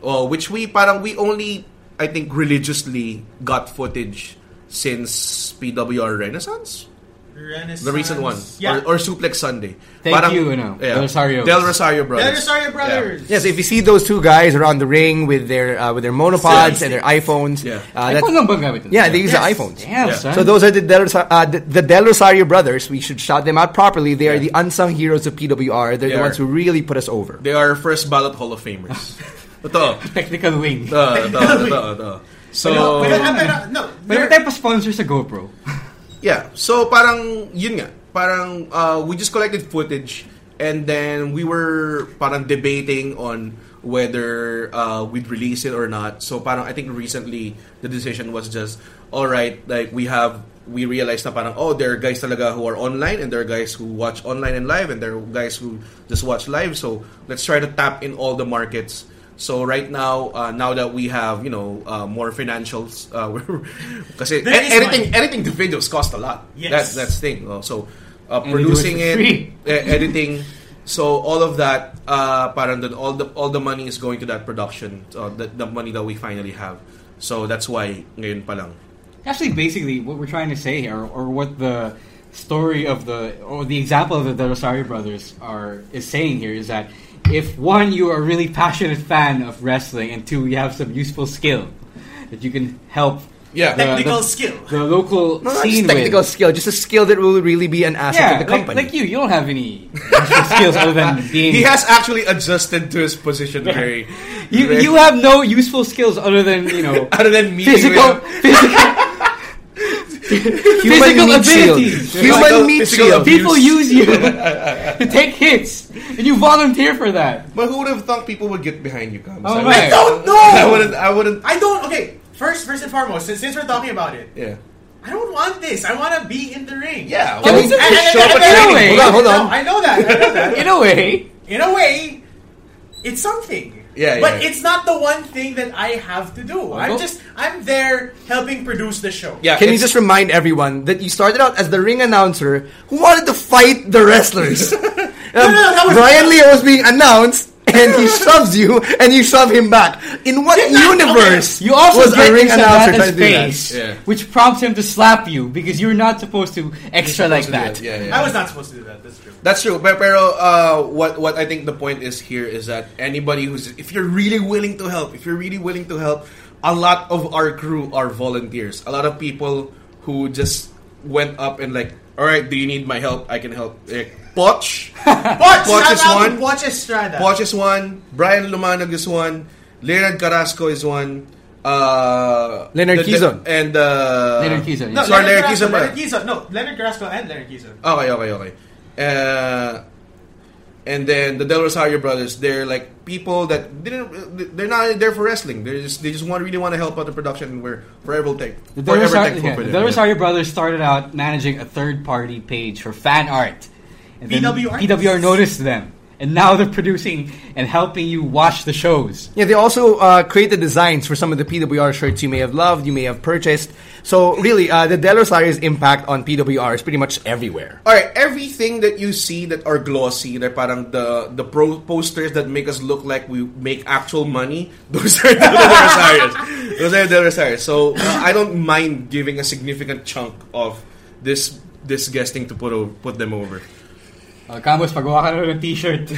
Oh, which we parang we only I think religiously got footage since PWR Renaissance. Renaissance. The recent one. Yeah. Or, or Suplex Sunday. Thank you, you know, Del Rosario. Del Rosario Brothers. Del Rosario Brothers. Yes, if you see those two guys around the ring with their uh, with their monopods and their iPhones, Yeah. uh, Ay, that's, lang ba gamit nila? yeah, they use Yes. the iPhones. Damn, Yeah. son. So those are the Del, Rosa- uh, the, the Del Rosario brothers. We should shout them out properly. They are the unsung heroes of PWR. They're They the are. ones who really put us over. They are first ballot Hall of Famers. Ito. technical wing. Ito, ito, ito, ito. So, no, pero, pero, no, Pero they're- type of sponsor sa GoPro. Yeah. So, parang, yun nga. Parang, uh, we just collected footage and then we were parang debating on whether uh, we'd release it or not. So, parang, I think recently, the decision was just, alright, like, we have, we realized na parang, oh, there are guys talaga who are online and there are guys who watch online and live and there are guys who just watch live. So, let's try to tap in all the markets. So right now, uh, now that we have you know uh, more financials, uh, we're kasi There e- is editing money. editing the videos cost a lot. Yes. That's that's thing. Uh, so uh, And they do it producing it, free. e- editing, so all of that, uh, parang then all the all the money is going to that production, uh, the, the money that we finally have. So that's why ngayon pa lang. Actually, basically, what we're trying to say here, or what the story of the, or the example of the, the Rosario brothers are is saying here, is that if one, you are a really passionate fan of wrestling, and two, you have some useful skill that you can help. Yeah. the- Technical the- skill. The local No, not scene just technical with. skill, just a skill that will really be an asset Yeah, to the like, company. like you, you don't have any skills other than being. He has actually adjusted to his position very. you, very- you have no useful skills other than you know other than meeting physical physical physical meat shield. abilities. Human Physical- meat physical shield. abuse. People use you to take hits, and you volunteer for that. But who would have thought people would get behind you, Kams? Oh, I, man. I don't know. I wouldn't. I wouldn't. I don't. Okay, first, first and foremost, since, since we're talking about it, Yeah. I don't want this. I want to be in the ring. Yeah. Can well, we just And- and- show up and- at and- training. Hold on, hold on. No, I know that. I know that. In a way, in a way, it's something. Yeah, But yeah. it's not the one thing that I have to do. I'm just I'm there helping produce the show. Yeah. Can you just remind everyone that you started out as the ring announcer who wanted to fight the wrestlers? Um, no, that was- Brian Leo was being announced, and he shoves you, and you shove him back. In what Did not- universe you also was get a ring announcer Savannah's trying to that? face, Yeah. which prompts him to slap you because you're not supposed to extra like to do that. Yeah, yeah. I was not supposed to do that. That's true. That's true. Pero, pero uh, what what I think the point is here is that anybody who's if you're really willing to help, if you're really willing to help, a lot of our crew are volunteers. A lot of people who just went up and like, all right, do you need my help? I can help. Like, Poch, Watch, Watch shout is out to one. Watch Estrada. Poch is one. Brian Lumanog is one. Leonard Carrasco is one. Uh, Leonard the- the- Quizon. and uh, Leonard Quizon, No. Sorry, Leonard Leonard Carrasco, Leonard Quizon. No, Leonard Carrasco and Leonard Quizon. Okay, okay, okay. Uh, and then the Del Rosario brothers, they're like people that didn't. They're not there for wrestling. They just they just want really want to help out the production. And we're forever take The Del forever Rosario, yeah, for the them. Del yeah. Rosario brothers started out managing a third-party page for fan art. And then PW. PWR noticed them, and now they're producing and helping you watch the shows. Yeah, they also uh, created designs for some of the PWR shirts you may have loved, you may have purchased. So really, uh, the Del Rosario's impact on PWR is pretty much everywhere. All right, everything that you see that are glossy, that parang the the pro posters that make us look like we make actual money, those are the Del Rosarios. Those are Del Rosarios. So uh, I don't mind giving a significant chunk of this this guesting to put o- put them over. Uh, Campos, pagawa ka na ng t-shirt.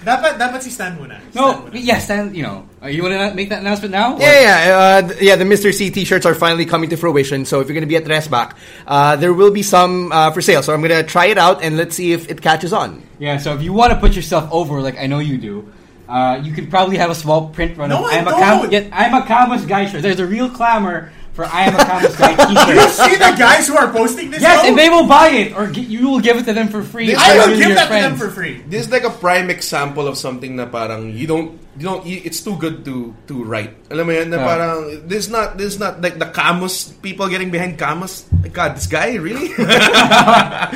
Dapat, dapat si Stan muna. Stan no, muna. yes, and you know, uh, you want to make that announcement now? Or- Yeah, yeah, uh, th- yeah. The Mr. C T-shirts are finally coming to fruition. So if you're going to be at Resback, uh, there will be some uh, for sale. So I'm going to try it out and let's see if it catches on. Yeah, so if you want to put yourself over, like I know you do, uh, you could probably have a small print run No, of I I'm a don't. Cam- yeah, I'm a Camus guy shirt. There's a real clamor for I am a Camus guy You t-shirt. see the guys who are posting this? yes, though? and they will buy it, or gi- you will give it to them for free. This I will give your that to them for free. This is like a prime example of something na parang you don't you don't you, it's too good to to write. Alam mo yan na Yeah. parang this is not this is not like the Camus people getting behind Camus. Like, God, this guy really?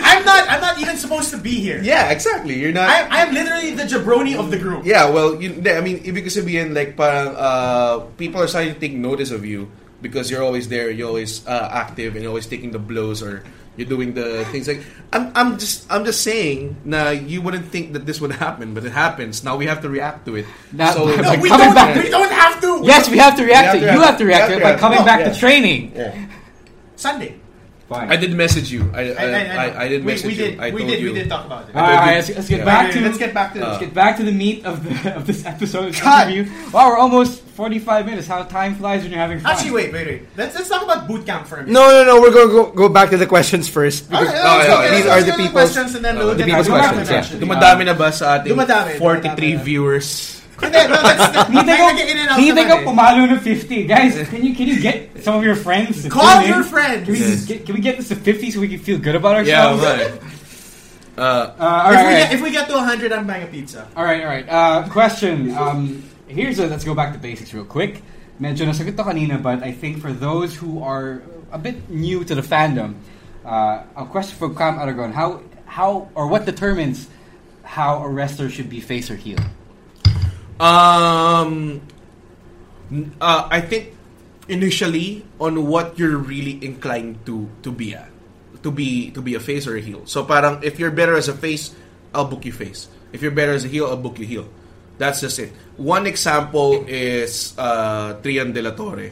I'm not. I'm not even supposed to be here. yeah, exactly. You're not. I, I'm literally the jabroni of the group. Yeah, well, you, I mean, because ibig sabihin, like, parang, uh, people are starting to take notice of you because you're always there, you're always uh, active, and you're always taking the blows, or you're doing the things like. I'm, I'm just, I'm just saying, na you wouldn't think that this would happen, but it happens. Now we have to react to it. Now- so, No, No, we Coming don't. back- We don't have to. Yes, we have to react We to it. to You have to react we to have it by coming No, back yeah. to training. yeah. Sunday. Fine. I did message you. I I, I, I, I, I did we, message we did, you. I we told did, you. we did talk about it. All right, all right, let's, let's get Yeah. back to let's get back to let's get back to the meat of the of this episode of the God. interview. Wow, we're almost forty five minutes. How time flies when you're having fun. Actually, wait, wait, wait. Let's let's talk about boot camp for a minute. No, no, no. We're going to go, go back to the questions first. All Because right, Oh, let's yeah, go- yeah, let's these go are to the the people's- questions and then uh, we'll the get people's back to questions, questions, yeah. actually. Dumadami na ba sa ating Dumadami, 43 dumadami. viewers? Hindi, no, that's, Hindi ko, nag-in and out hindi naman ko pumalo na 50. Guys, can you can you get some of your friends? to Call tune in? your friends. Can we, Yes. get, can we get this to 50 so we can feel good about Yeah, ourselves? man. Uh, Uh, all if, right, we all get, if we get to 100, I'm buying a pizza. All right, all right. Uh, question. Um, here's a, let's go back to basics real quick. Medyo nasagot to kanina, but I think for those who are a bit new to the fandom, uh, a question for Cam Aragon: How, how, or what determines how a wrestler should be face or heel? Um, uh, I think initially on what you're really inclined to to be at, to be to be a face or a heel. So parang if you're better as a face, I'll book you face. If you're better as a heel, I'll book you heel. That's just it. One example is uh, Trian De La Torre,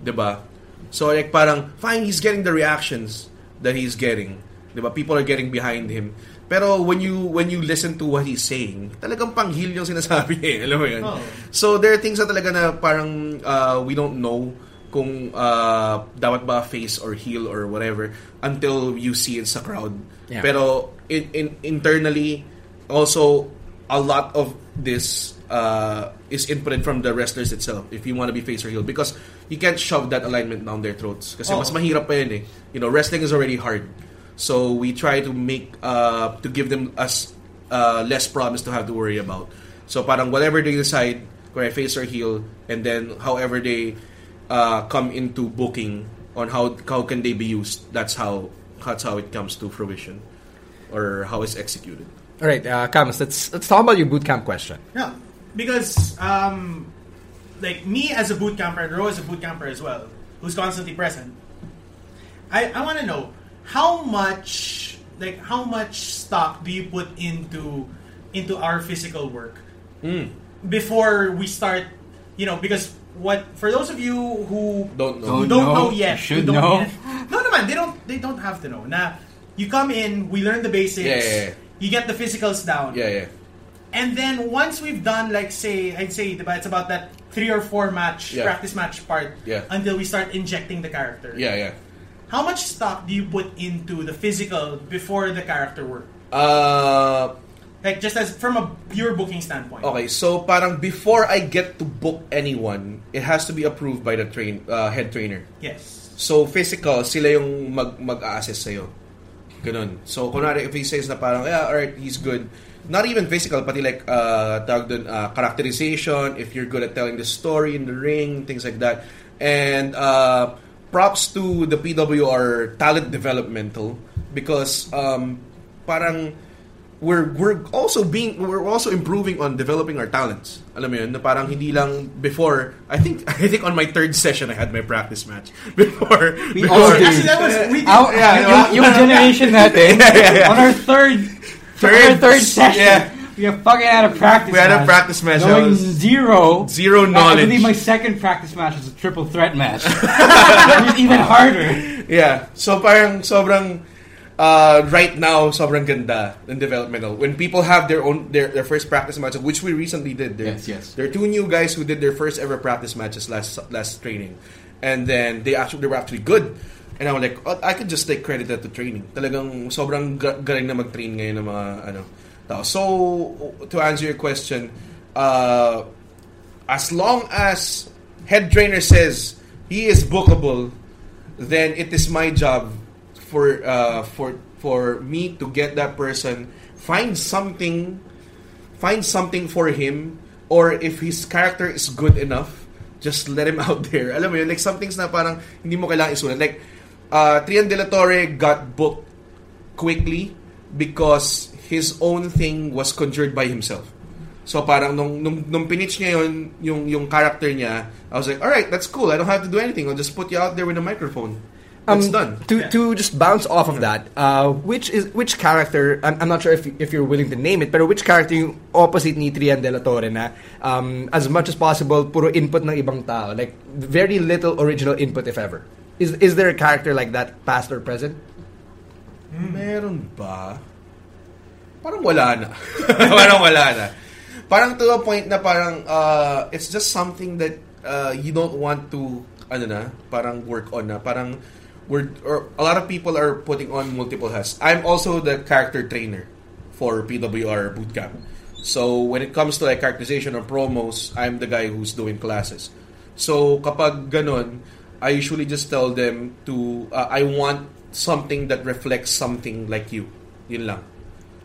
'di ba? So like parang fine, he's getting the reactions that he's getting, 'di ba? People are getting behind him. Pero when you when you listen to what he's saying, talagang pang-heel yung sinasabi eh. alam mo yun? Oo. So there are things na talaga na parang uh, we don't know kung uh, dapat ba face or heel or whatever until you see it sa crowd. Yeah. Pero in, in internally also a lot of this uh, is inputted from the wrestlers itself if you want to be face or heel because you can't shove that alignment down their throats kasi Oo. mas mahirap pa yun eh. You know, wrestling is already hard. So we try to make uh, to give them us uh, less problems to have to worry about. So parang whatever they decide, kung face or heel, and then however they uh, come into booking on how how can they be used, that's how that's how it comes to fruition or how it's executed. All right, uh, Camus, let's let's talk about your boot camp question. Yeah, because um, like me as a boot camper and Ro as a boot camper as well, who's constantly present. I I want to know how much like how much stock do you put into into our physical work hmm. before we start. You know, because what for those of you who Don't know. who Don't don't know, know, yet, you should don't know. Yet, no, no, man, they don't. They don't have to know. Now, you come in, we learn the basics. Yeah, yeah, yeah. You get the physicals down. Yeah, yeah. And then once we've done like say I'd say it's about that three or four match Yeah. practice match part Yeah. until we start injecting the character. Yeah, yeah. How much stock do you put into the physical before the character work? Uh, Like just as from a pure booking standpoint. okay, so parang before I get to book anyone, it has to be approved by the train uh, head trainer. Yes. So physical, sila yung mag mag-assess sa'yo. Ganun. So kunwari if he says na parang, yeah, alright, he's good. Not even physical, pati like uh, tawag dun, uh, characterization, if you're good at telling the story in the ring, things like that. And uh, props to the PWR talent developmental because um, parang we're we're also being we're also improving on developing our talents. Alam mo yun, na parang hindi lang before I think I think on my third session I had my practice match before We before all did. Actually, that was we did. Our, Yeah, yung, yung generation natin, on our third, Third- our third session, yeah. We have fucking out of practice We had a match. practice match. That was zero. zero I- knowledge. believe my second practice match was a triple threat match. it was even harder. Yeah. So parang sobrang uh, right now sobrang ganda in developmental. When people have their own their, their first practice match, which we recently did. There, Yes, yes. There are two new guys who did their first ever practice matches last last training, and then they actually they were actually good. And I was like, oh, I could just take credit at the training. Talagang sobrang ga- galing na mag-train ngayon ng mga ano. Tao. So to answer your question, uh, as long as head trainer says he is bookable, then it is my job for uh, for for me to get that person find something find something for him or if his character is good enough just let him out there alam mo yun like some things na parang hindi mo kailangan isulat like uh, Trian De La Torre got booked quickly because his own thing was conjured by himself So parang nung nung, nung pinitch niya yun, yung yung character niya, I was like, "All right, that's cool. I don't have to do anything. I'll just put you out there with a microphone." That's done. Um, To to just bounce off of that, uh, which is which character? I'm, I'm not sure if if you're willing to name it, pero which character yung opposite ni Trian De La Torre na um, as much as possible puro input ng ibang tao, like very little original input if ever. Is is there a character like that, past or present? Meron ba? Parang wala na. parang wala na. Parang to the point na parang uh, it's just something that uh, you don't want to ano na, parang work on na. Parang we're or a lot of people are putting on multiple hats. I'm also the character trainer for PWR bootcamp. So when it comes to like characterization or promos, I'm the guy who's doing classes. So kapag ganon, I usually just tell them to uh, I want something that reflects something like you. Yun lang.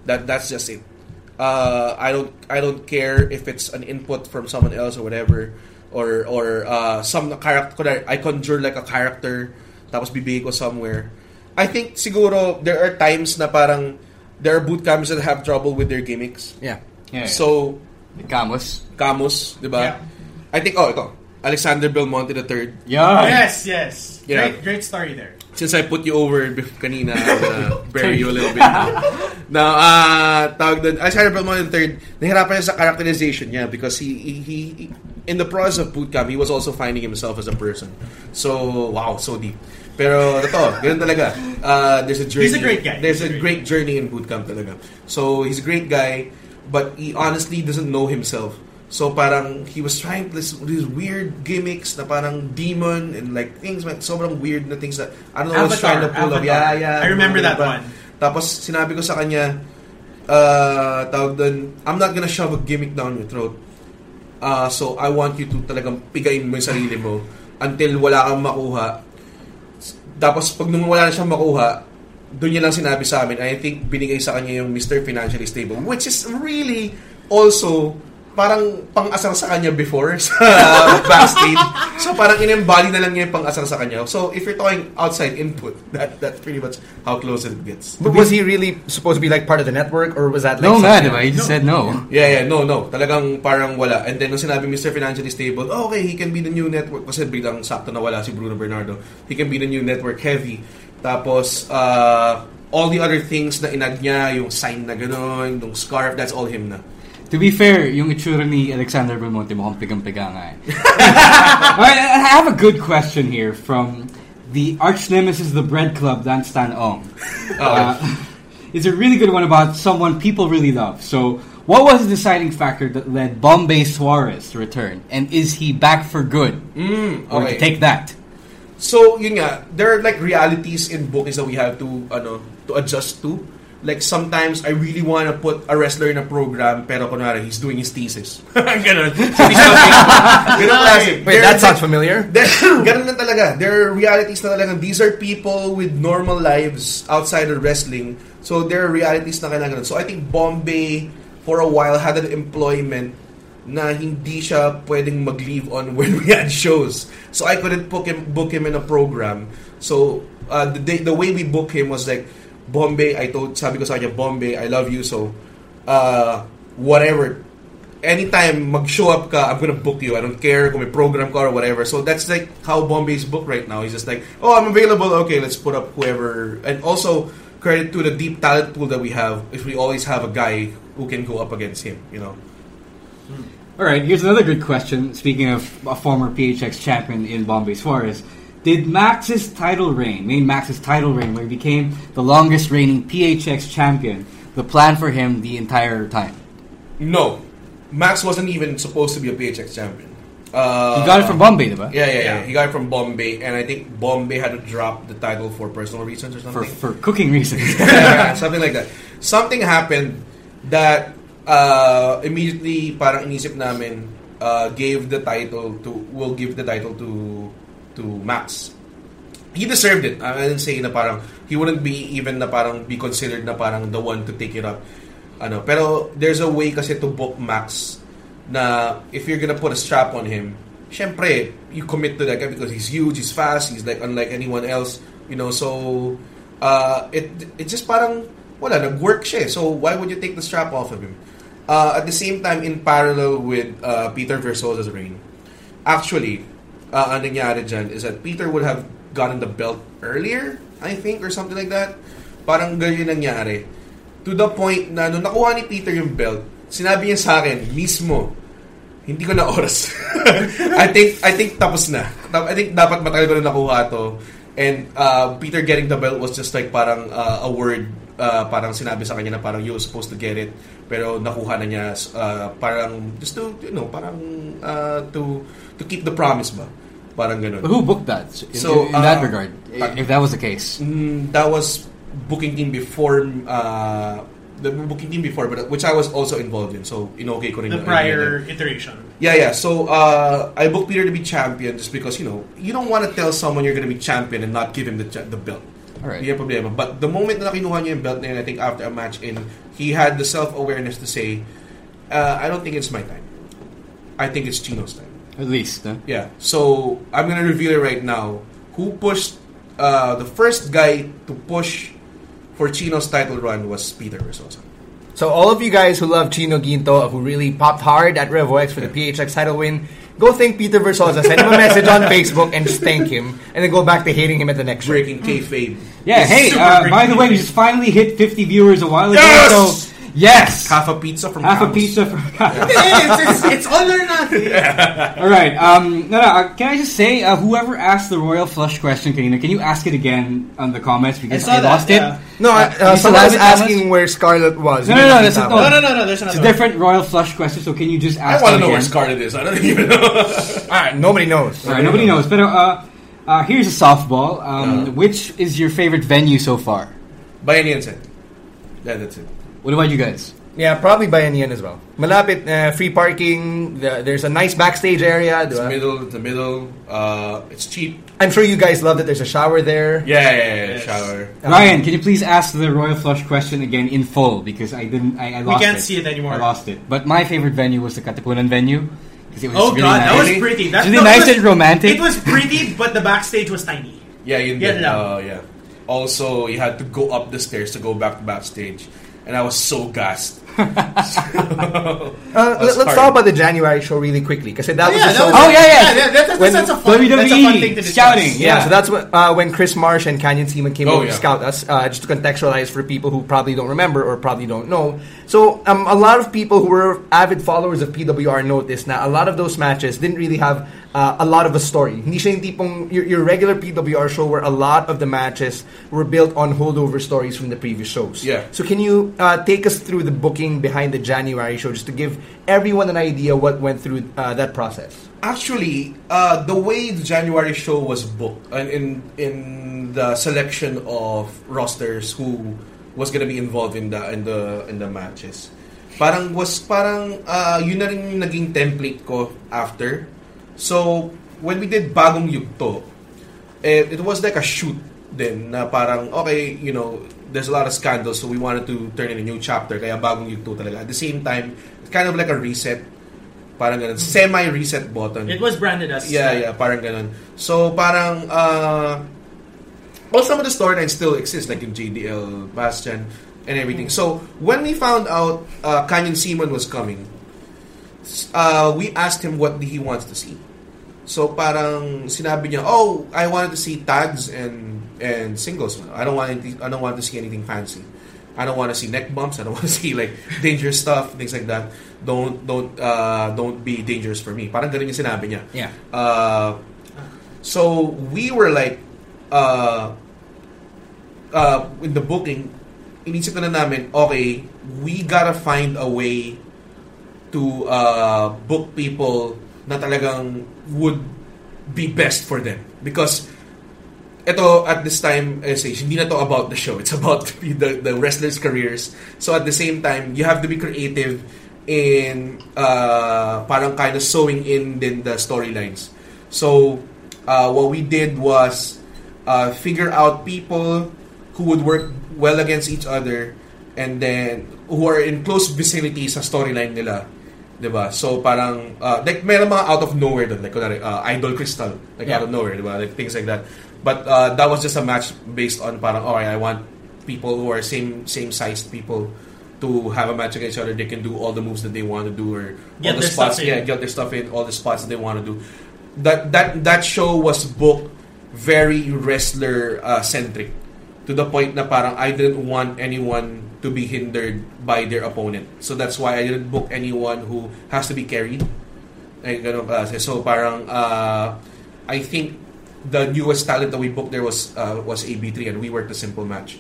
That that's just it. Uh, I don't I don't care if it's an input from someone else or whatever or or uh, some character I conjure like a character tapos bibigay ko somewhere. I think siguro there are times na parang there are boot camps that have trouble with their gimmicks. Yeah. Yeah, yeah. So The Camus. Camus, 'di ba? Yeah. I think oh ito, Alexander Belmonte III. Yeah. Yes, yes. Yeah. Great, great story there. Since I put you over kanina, I'm gonna bury you a little bit. Now, uh, tawag doon, Alexander Belmonte III, nahirapan niya sa characterization niya because he, he, he, in the process of bootcamp, he was also finding himself as a person. So, wow, so deep. Pero, ito, ganun talaga. Uh, there's a journey. He's a great guy. There's He's a a great journey in bootcamp talaga. So, he's a great guy, but he honestly doesn't know himself. So parang he was trying this these weird gimmicks na parang demon and like things like sobrang weird na things that I don't know he's trying to pull. Avatar. Yeah, yeah. I remember that one. Tapos sinabi ko sa kanya, uh, tawag doon, I'm not gonna shove a gimmick down your throat. Uh, so I want you to talagang pigain mo yung sarili mo until wala kang makuha. Tapos pag nung wala na siyang makuha, doon niya lang sinabi sa amin, I think binigay sa kanya yung Mr. Financially Stable, which is really also parang pang-asar sa kanya before sa backstage. So parang in-embody na lang niya yung pang-asar sa kanya. So if you're talking outside input, that that's pretty much how close it gets. But was he really supposed to be like part of the network, or was that like No nga, diba? He just said no. Yeah, yeah, no, no. Talagang parang wala. And then nung sinabi Mr. Financially Stable, oh, okay, he can be the new network. Kasi biglang sakto na wala si Bruno Bernardo. He can be the new network heavy. Tapos, uh, all the other things na inad niya, yung sign na gano'n, yung scarf, that's all him na. To be fair, yung itsura ni Alexander Belmonte mukhang pigang-piga nga eh. Alright, I have a good question here from the arch nemesis of the Bread Club, Dan Stan Ong. Uh, it's a really good one about someone people really love. So, what was the deciding factor that led Bombay Suarez to return? And is he back for good? Mm, Or to okay. take that? So, yun nga, there are like realities in bookings that we have to, ano, to adjust to. Like, sometimes I really want to put a wrestler in a program, pero kunwari, he's doing his thesis. Ganon. So, he's helping. Ganon klase. Wait, There- that sounds familiar. There, ganun lang talaga. There are realities na talaga. These are people with normal lives outside of wrestling. So there are realities na kailangan. So I think Bombay, for a while, had an employment na hindi siya pwedeng mag-leave on when we had shows. So I couldn't book him, book him in a program. So uh, the, day, the way we book him was like, Bombay, I told, sabi ko sa kanya, Bombay, I love you, so uh, whatever, anytime mag-show up ka, I'm gonna book you. I don't care kung may program ka or whatever. So that's like how Bombay's booked right now. He's just like, oh, I'm available. Okay, let's put up whoever. And also credit to the deep talent pool that we have. If we always have a guy who can go up against him, you know. Alright, here's another good question. Speaking of a former PHX champion in Bombay Suarez, did Max's title reign, main Max's title reign, where he became the longest reigning PHX champion, the plan for him the entire time? No, Max wasn't even supposed to be a PHX champion. Uh, He got it from Bombay, diba? Yeah, yeah, yeah, Yeah. He got it from Bombay, and I think Bombay had to drop the title for personal reasons or For, something. for cooking reasons. yeah, something like that. Something happened that uh, immediately parang inisip namin uh, gave the title to will give the title to to Max. He deserved it. I didn't say na parang he wouldn't be even na parang be considered na parang the one to take it up. Ano, pero there's a way kasi to book Max na if you're gonna put a strap on him, syempre, you commit to that guy because he's huge, he's fast, he's like unlike anyone else, you know, so uh, it it just parang wala, nag-work siya. eh. So why would you take the strap off of him? Uh, at the same time, in parallel with uh, Peter Versosa's reign, actually, uh, ang nangyari dyan is that Peter would have gotten the belt earlier, I think, or something like that. Parang ganyan nangyari. To the point na nung nakuha ni Peter yung belt, sinabi niya sa akin mismo, hindi ko na oras. I think I think tapos na. I think dapat matagal ko na nakuha to. And uh, Peter getting the belt was just like parang uh, a word, uh, parang sinabi sa kanya na parang you were supposed to get it, pero nakuha na niya uh, parang just to, you know, parang uh, to to keep the promise ba? Parang ganun. But who booked that? In, So, in that uh, regard, if that was the case. Mm, that was booking team before uh, the booking team before, but which I was also involved in. So you know, okay ko rin The yung prior idea iteration. Yeah, yeah. So uh, I booked Peter to be champion just because you know you don't want to tell someone you're going to be champion and not give him the cha- the belt. Alright. Hindi problema. But the moment na kinuha niya yung belt na yun, I think after a match in, he had the self-awareness to say, uh, I don't think it's my time. I think it's Chino's time. At least. Huh? Yeah. So I'm gonna reveal it right now. Who pushed uh, the first guy to push for Chino's title run was Peter Versosa. So all of you guys who love Chino Guinto, who really popped hard at Revo X for the PHX title win, go thank Peter Versosa. Send him a message on Facebook and just thank him, and then go back to hating him at the next show. Breaking kayfabe. Yeah, It's hey, uh, by the way, we just finally hit 50 viewers a while ago. Yes! So, yes! Half a pizza from Half a House. pizza for it's, it's, it's all or nothing. All right. Um, no, no. Uh, can I just say, uh, whoever asked the royal flush question, Kanina, can you ask it again on the comments because I saw that, lost yeah. it? No, uh, you uh, still someone have was it, Thomas? asking where Scarlett was. No, You no, no, didn't a- no. No, no, no, no. There's It's another. a different royal flush question. So can you just ask? I want it to know where again? Scarlett is. I don't even know. Alright, nobody knows. All right, nobody knows. But uh, uh, here's a softball. Um, Uh. Which is your favorite venue so far? Bayanihan Yeah, that's it. What about you guys? Yeah, probably Bayanihan as well. Malapit, uh, free parking. The, there's a nice backstage area. It's diba? middle. It's the middle. Uh, it's cheap. I'm sure you guys love that there's a shower there. Yeah, yeah, yeah. yeah, Yes. Shower. Ryan, can you please ask the royal flush question again in full because I didn't. I, I lost can't it. see it anymore. I lost it. But my favorite venue was the Katipunan venue because it was Oh really god, nice. that was pretty. That, Really no, it nice was- and romantic. It was pretty, but the backstage was tiny. Yeah, you Yeah, did. yeah. Uh, yeah. Also, you had to go up the stairs to go back to backstage, and I was so gassed. Uh, That's let, us hard. talk about the January show really quickly because that was the show. Oh, yeah, yeah. that- that's, When that's, a fun, WWE that's a fun thing to discuss. scouting, Yeah, Yeah. so that's what uh, when Chris Marsh and Canyon Ceman came Oh, over yeah. to scout us. Uh, just to contextualize for people who probably don't remember or probably don't know. So um, a lot of people who were avid followers of PWR noticed that a lot of those matches didn't really have uh, a lot of a story. Hindi siya yung tipong your, your regular PWR show where a lot of the matches were built on holdover stories from the previous shows. Yeah. So can you uh, take us through the booking behind the January show just to give everyone an idea what went through uh, that process? Actually, uh, the way the January show was booked, and in in the selection of rosters who was gonna be involved in the in the in the matches, parang was parang uh, yun na rin yung naging template ko after. So when we did bagong yugto, it, it was like a shoot then na parang okay, you know, there's a lot of scandals so we wanted to turn in a new chapter kaya bagong yugto talaga. At the same time, it's kind of like a reset. Parang ganun. Semi-reset button. It was branded as Yeah, yeah, parang ganun. So, parang, uh, all some of the storylines still exist, like in JDL, Bastion, and everything. So, when we found out uh, Canyon Ceman was coming, uh, we asked him what he wants to see. So, parang sinabi niya, oh, I wanted to see tags and and singles. I don't want anything, I don't want to see anything fancy. I don't want to see neck bumps. I don't want to see like dangerous stuff, things like that. Don't don't uh, don't be dangerous for me. Parang ganun yung sinabi niya. Yeah. Uh, so we were like, uh, uh, in the booking, inisip na namin, okay, we gotta find a way to uh, book people na talagang would be best for them. Because ito, at this time, eh, say, hindi na to about the show. It's about the, the wrestlers' careers. So at the same time, you have to be creative in uh, parang kind of sewing in din the storylines. So uh, what we did was uh, figure out people who would work well against each other and then who are in close vicinity sa storyline nila. 'Di ba? So parang uh, like meron mga out of nowhere doon like kunwari, uh, Idol Crystal like Yeah. out of nowhere, 'di ba? Like things like that. But uh, that was just a match based on parang all right, I want people who are same same sized people to have a match against each other. They can do all the moves that they want to do or Get all the their spots. stuff in. Yeah, get their stuff in all the spots that they want to do. That that that show was booked very wrestler uh, centric to the point na parang I didn't want anyone to be hindered by their opponent. So that's why I didn't book anyone who has to be carried. Like, ganun. So parang uh, I think the newest talent that we booked there was uh, was AB3, and we worked a simple match.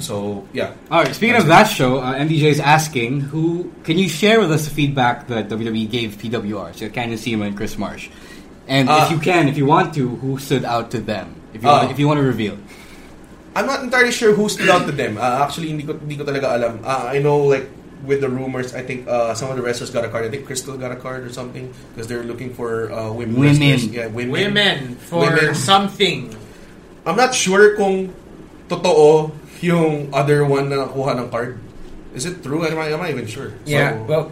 So yeah, All right. Speaking of that show, uh, MDJ is asking who can you share with us the feedback that WWE gave PWR, so Canyon Ceman and Chris Marsh, and Uh, if you can, if you want to, who stood out to them? If you Uh, want, if you want to reveal. I'm not entirely sure who stood out to them. Uh, actually, hindi ko, hindi ko talaga alam. Uh, I know, like, with the rumors, I think uh, some of the wrestlers got a card. I think Crystal got a card or something because they're looking for uh, women. Women. wrestlers. Yeah, women. Women for Women. something. I'm not sure kung totoo yung other one na nakuha ng card. Is it true? I'm not, I'm not even sure. Yeah, So- well,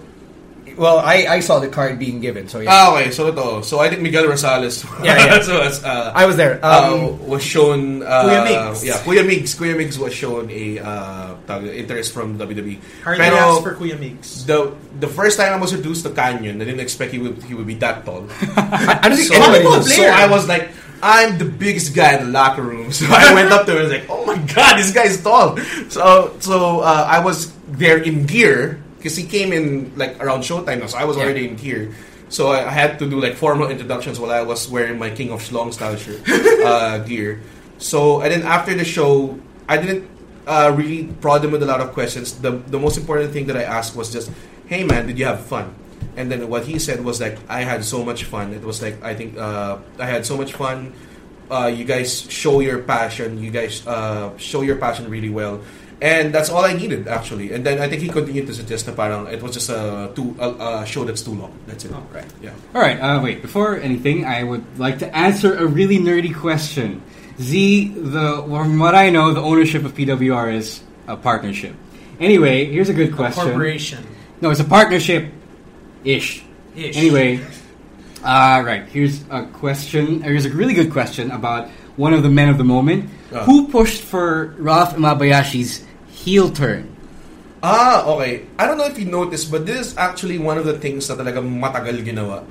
well, I, I saw the card being given, so yeah. Ah, okay. So totoo. So I think Miguel Rosales Yeah, yeah. so as, uh, I was there. uh, Um, was shown uh, Kuya Migs. Yeah, Kuya Migs. Kuya Migs was shown a uh, interest from WWE. Hardly asked for Kuya Mix. the the first time I was introduced to Canyon, I didn't expect he would he would be that tall. I, I don't think so, anybody Volleyball knows. so. I was like, I'm the biggest guy in the locker room. So I went up to him and was like, Oh my god, this guy is tall. So so uh, I was there in gear because he came in like around showtime, now, so I was already in here. So I, I had to do like formal introductions while I was wearing my King of Schlong style shirt uh, gear. So and then after the show, I didn't uh, really prod him with a lot of questions. The the most important thing that I asked was just, "Hey man, did you have fun?" And then what he said was like, "I had so much fun. It was like I think uh, I had so much fun. Uh, you guys show your passion. You guys uh, show your passion really well." And that's all I needed actually. And then I think he continued to suggest na parang it was just a too a, a show that's too long. That's it. Oh, right. Yeah. All right. Uh, wait. Before anything, I would like to answer a really nerdy question. Z, the from what I know, the ownership of PWR is a partnership. Anyway, here's a good question. Corporation. No, it's a partnership, ish. Ish. Anyway, uh, right. Here's a question. Here's a really good question about one of the men of the moment. Ah. Who pushed for Ralph Imabayashi's heel turn? Ah, okay. I don't know if you noticed, but this is actually one of the things na talagang matagal ginawa.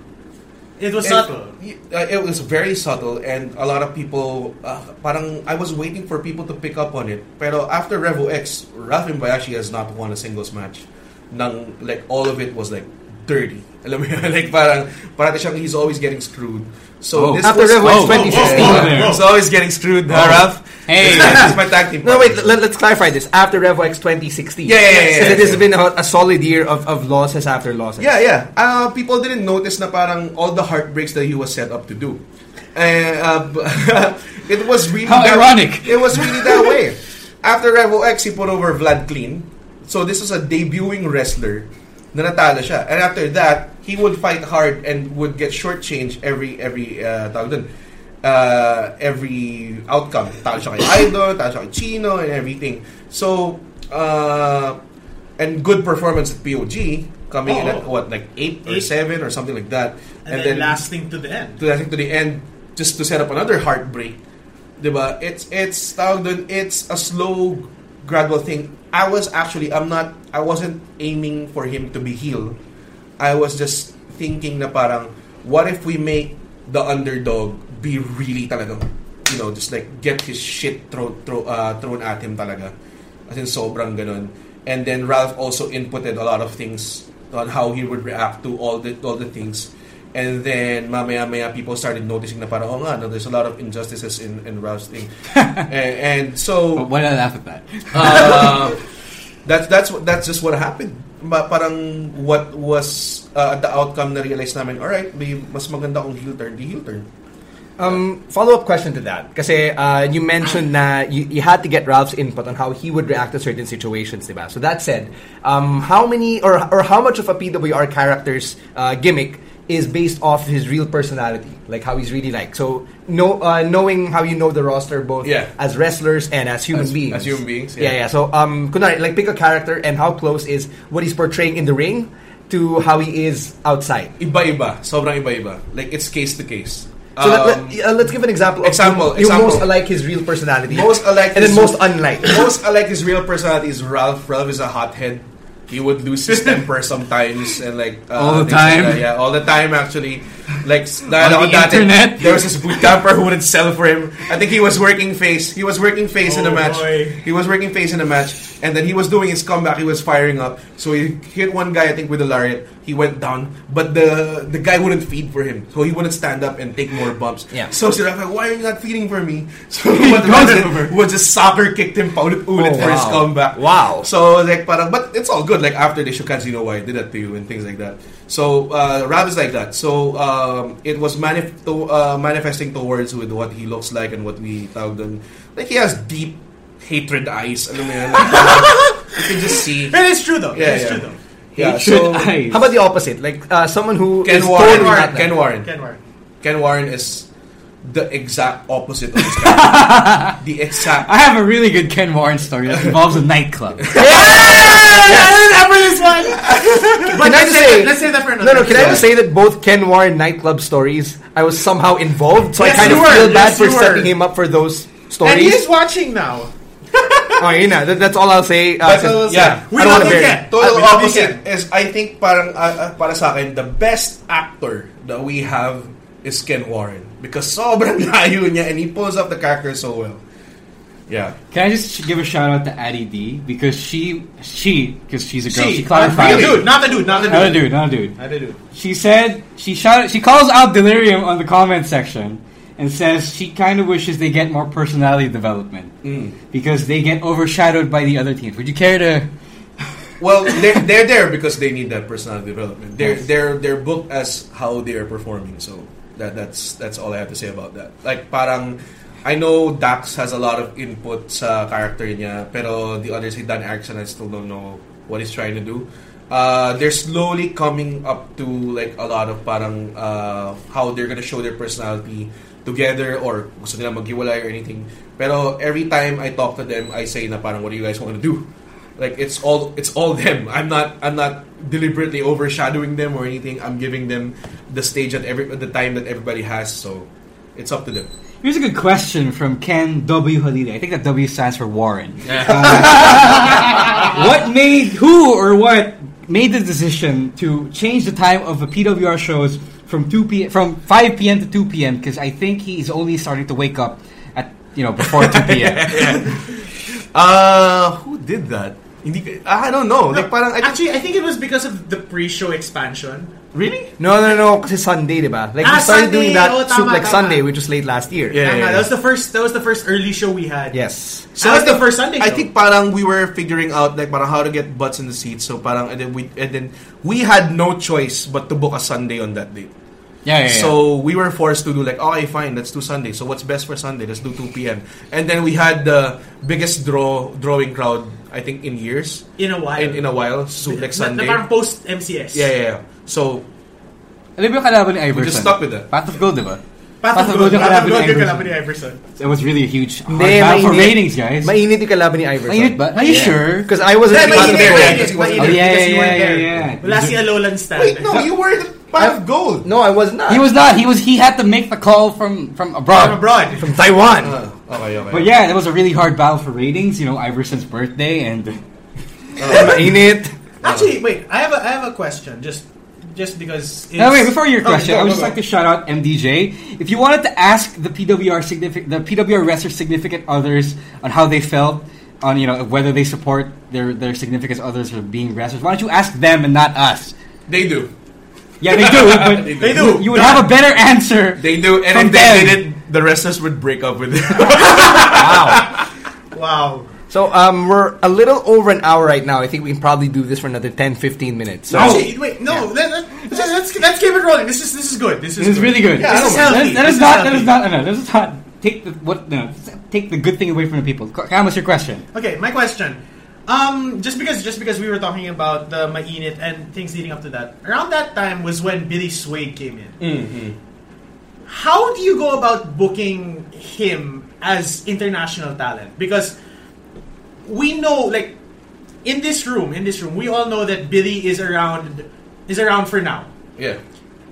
It was And, subtle. y- uh, it was very subtle and a lot of people uh, parang I was waiting for people to pick up on it. Pero after Revo X, Ralph Imbayashi has not won a singles match. Nang like all of it was like dirty. Alam mo yun? like parang parang siyang he's always getting screwed. So Oh. this After was, Revo X oh, 2016. oh, oh, He's always getting screwed, huh, Ralph? Hey. This is my tag team. No, wait. partner. Let, us clarify this. After Revo X 2016, Yeah, yeah, yeah, yeah, Because it yeah. has been a, a solid year of, of losses after losses. Yeah, yeah. Uh, people didn't notice na parang all the heartbreaks that he was set up to do. And uh, it was really How that, ironic. It was really that way. After Revo X, he put over Vlad Clean. So this was a debuting wrestler na natalo siya. And after that, he would fight hard and would get shortchanged every every uh, tawag dun, uh, every outcome. Talo siya kay Idol, talo siya kay Chino, and everything. So, uh, and good performance at POG, coming in at what, like 8 or 7 or something like that. And, then, lasting to the end. to think to the end just to set up another heartbreak. Diba? It's it's tawag dun, it's a slow gradual thing. I was actually I'm not I wasn't aiming for him to be healed. I was just thinking na parang what if we make the underdog be really talaga you know just like get his shit thrown throw, uh, thrown at him talaga. As in sobrang ganun. And then Ralph also inputted a lot of things on how he would react to all the all the things. And then mamaya maya people started noticing na parang oh nga no, there's a lot of injustices in in Ralph's thing. and, and so But why did I laugh at that? uh, that's that's that's just what happened. Ma, parang what was uh, the outcome na realize namin, all right, may mas maganda kung heel turn, di heel turn. Um, follow up question to that. Kasi uh, you mentioned that you, you had to get Ralph's input on how he would react to certain situations, diba? So that said, um, how many or or how much of a PWR character's uh, gimmick is based off his real personality, like how he's really like. So know, uh, knowing how you know the roster both Yeah. as wrestlers and as human As- beings. as human beings, Yeah, yeah. yeah. So um, kunwari, like pick a character and how close is what he's portraying in the ring to how he is outside. Iba-iba, sobrang iba-iba. Like it's case to case. So let, Um, let, uh, let's give an example. Of example, you example. most alike his real personality. most alike and then most unlike. most alike his real personality is Ralph. Ralph is a hothead. He would lose his temper sometimes and like uh, All the things like time? yeah, all the time actually. Like On the internet? there was this boot camper who wouldn't sell for him. I think he was working face. He was working face in a Oh, match. boy. He was working face in a match, and then he was doing his comeback. He was firing up. So he hit one guy, I think, with a lariat. He went down, but the the guy wouldn't feed for him, so he wouldn't stand up and take more bumps. Yeah. So si like, why are you not feeding for me? So what man did was just soccer kicked him paulit-ulit Oh, for his wow. comeback. Wow. So like parang, but it's all good. Like after they shook hands, you know why I did that to you and things like that. So uh, Rab is like that. So um, it was manif- to, uh, manifesting towards with what he looks like and what we tawag dun. Like he has deep hatred eyes. Alam mo yan? Like, you can just see. It is true though. Yeah, it is yeah. true though. Yeah, Hatred so eyes. How about the opposite? Like uh, someone who Ken is Warren, totally not that. Ken Warren, Ken Warren. Ken Warren is the exact opposite of this guy. the exact. I have a really good Ken Warren story that involves a nightclub. After this one. But Can I let's just say, say- that, let's say that for another. No, no. Can I just say that both Ken Warren nightclub stories, I was somehow involved, so Yes, I kind of were. feel bad Yes, for were. setting him up for those stories. And stories. he's watching now. oh, yun na. That, that's all I'll say. Uh, That's all I'll say. yeah. We I don't love wanna you, bury Ken. it. Total We love you, opposite Ken. is I think parang uh, uh, para sa akin the best actor that we have is Ken Warren because sobrang layo niya and he pulls off the character so well. Yeah. Can I just give a shout out to Addie D because she she because she's a girl. She, She, clarified. dude, not the dude, not the dude. Not a dude, not a dude. Not the dude. She said she shouted. She calls out Delirium on the comment section and says she kind of wishes they get more personality development mm. because they get overshadowed by the other teams. Would you care to? Well, they're, they're there because they need that personality development. They're Yes. they're they're booked as how they are performing. So that that's that's all I have to say about that. Like parang I know Dax has a lot of input sa character niya, pero the other side, Dan Erickson, I still don't know what he's trying to do. Uh, they're slowly coming up to like a lot of parang uh, how they're gonna show their personality together or gusto nila maghiwalay or anything. Pero every time I talk to them, I say na parang what do you guys want to do? Like it's all it's all them. I'm not I'm not deliberately overshadowing them or anything. I'm giving them the stage at every at the time that everybody has. So it's up to them. Here's a good question from Ken W Halili. I think that W stands for Warren. Uh, what made who or what made the decision to change the time of the PWR shows from two p from five p.m. to two p.m. Because I think he's only starting to wake up at you know before two p.m. Uh, who did that? Hindi, ko- I don't know. Like parang I Actually, I think it was because of the pre-show expansion. really? No, no, no. Kasi Sunday, di ba? Like, Ah, we started Sunday. doing that Oh, soup tama, like tama. Sunday, which was late last year. Yeah, Tama, yeah, that was the first. That was the first early show we had. Yes. So that was I the first Sunday. I show. think parang we were figuring out like parang how to get butts in the seats. So parang and then we and then we had no choice but to book a Sunday on that date. Yeah, yeah, yeah. So we were forced to do like, okay, fine, let's do Sunday. So what's best for Sunday? Let's do 2 p.m. And then we had the biggest draw drawing crowd I think in years. in a while. In, in a while, so like Na- Sunday. Na, parang post MCS. Yeah, yeah, yeah. So Alam mo yung kalaban ni Iverson? just stuck with that. Path of Gold, di ba? Path Path of of Gold. Gold yung kalaban ni Iverson. kalaban ni Iverson. It was really a huge hard Hindi, battle for mainit. ratings, guys. Mainit yung kalaban ni Iverson. Mainit ba? Are you sure? Because I wasn't Hindi, part of mainit, the mainit, because he wasn't mainit, there. Oh, yeah, because you yeah, weren't yeah, there. yeah. Wala si Alolan stand. wait, no, you were the part of gold. No, I was not. He was not. He was. He had to make the call from from abroad. From abroad. from Taiwan. Uh, okay, okay. But yeah, it was a really hard battle for ratings. You know, Iverson's birthday and in it. Actually, wait. I have a I have a question. Just just because. It's... No, wait, before your Okay, question, go, I would go, just go. like to shout out MDJ. If you wanted to ask the PWR significant, the PWR wrestlers' significant others on how they felt on you know whether they support their their significant others or being wrestlers, why don't you ask them and not us? they do. Yeah, they do, but They do. You would have a better answer. They do, and From if they them. didn't, the wrestlers would break up with them. Wow. Wow. So um, we're a little over an hour right now. I think we can probably do this for another 10, 15 minutes. So Actually, wait. No. Let, let, let's, let's let's keep it rolling. This is this is good. This is This is really good. Yeah, This this is let us- healthy. Let This is not. Let healthy. us not. No, let us not take the what. No, take the good thing away from the people. Cam, what's your question? Okay, my question. Um, just because just because we were talking about the mainit and things leading up to that, around that time was when Billy Suede came in. Mm-hmm. How do you go about booking him as international talent? Because we know, like, in this room, in this room, we all know that Billy is around is around for now. yeah,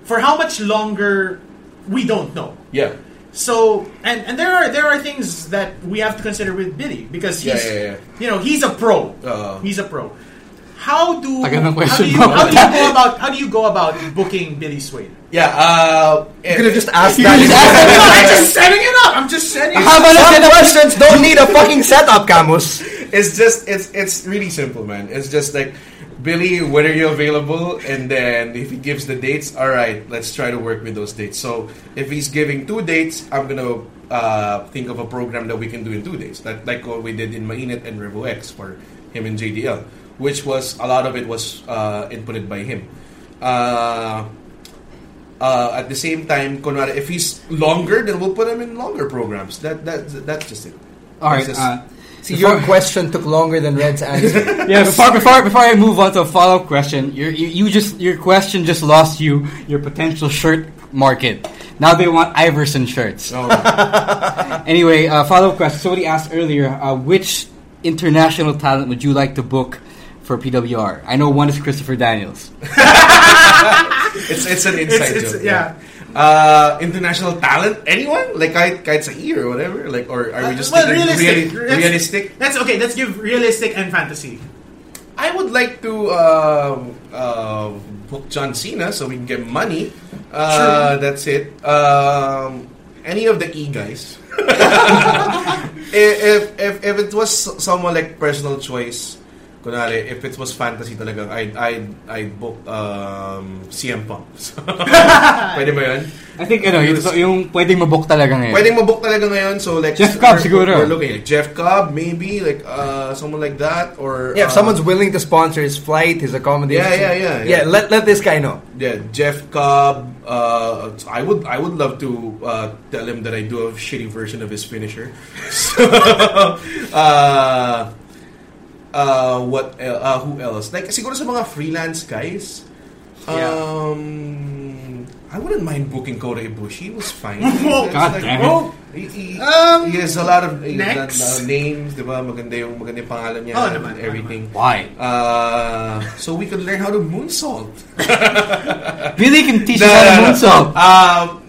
For how much longer, we don't know. yeah. So and and there are there are things that we have to consider with Billy because he's yeah, yeah. you know he's a pro. Uh-uh. He's a pro. how do Tagal ng how question do you, mo. how do you go about how do you go about booking Billy Suede? Yeah, uh, You could have just asked that. just asked. I'm just setting it up. I'm just setting it How up. about a Some setup? questions don't need a fucking setup, Camus. it's just it's it's really simple, man. It's just like Billy, when are you available? And then if he gives the dates, all right, let's try to work with those dates. So if he's giving two dates, I'm gonna uh, think of a program that we can do in two days. That like what we did in Mainit and Revo X for him and JDL, which was a lot of it was uh, inputted by him. Uh, uh, at the same time, kunwari, if he's longer, then we'll put him in longer programs. That that that's just it. All right. Just- See, your question took longer than Red's answer. yeah. Before before before I move on to a follow up question, your you, you just your question just lost you your potential shirt market. Now they want Iverson shirts. Oh, Anyway, uh, follow up question. Somebody asked earlier, uh, which international talent would you like to book for PWR? I know one is Christopher Daniels. it's it's an inside It's- it's- joke. yeah. Uh, international talent? Anyone? Like kahit, kahit sa E or whatever? Like or are we just well, realistic. reali- Let's- realistic? Let's okay. Let's give realistic and fantasy. I would like to uh, uh, book John Cena so we can get money. Uh, that's it. Um, any of the E guys. if if if it was someone like personal choice, kunwari, if it was fantasy talaga, I'd I'd I'd book um, CM Punk. So, Pwede ba yun? I think ano, yung, yung pwedeng mabook talaga ngayon. Pwedeng mabook talaga ngayon. So like Jeff Cobb we're- siguro. We're looking like Jeff Cobb, maybe like uh, someone like that, or yeah, if uh, someone's willing to sponsor his flight, his accommodation. Yeah, yeah, yeah, yeah. Yeah, let, let this guy know. Yeah, Jeff Cobb. Uh, I would I would love to uh, tell him that I do a shitty version of his finisher. So, uh, uh, what? Uh, who else? Like siguro sa mga freelance guys. Um, I wouldn't mind booking Kota Ibushi. He was fine. Oh, God damn it. Oh, He, he, Um, he has a lot of he next. uh, names, di ba? Maganda yung maganda yung pangalan niya Oh, and naman, everything. Why? Uh, so we could learn how to moonsault. Billy can teach us how to moonsault. Um,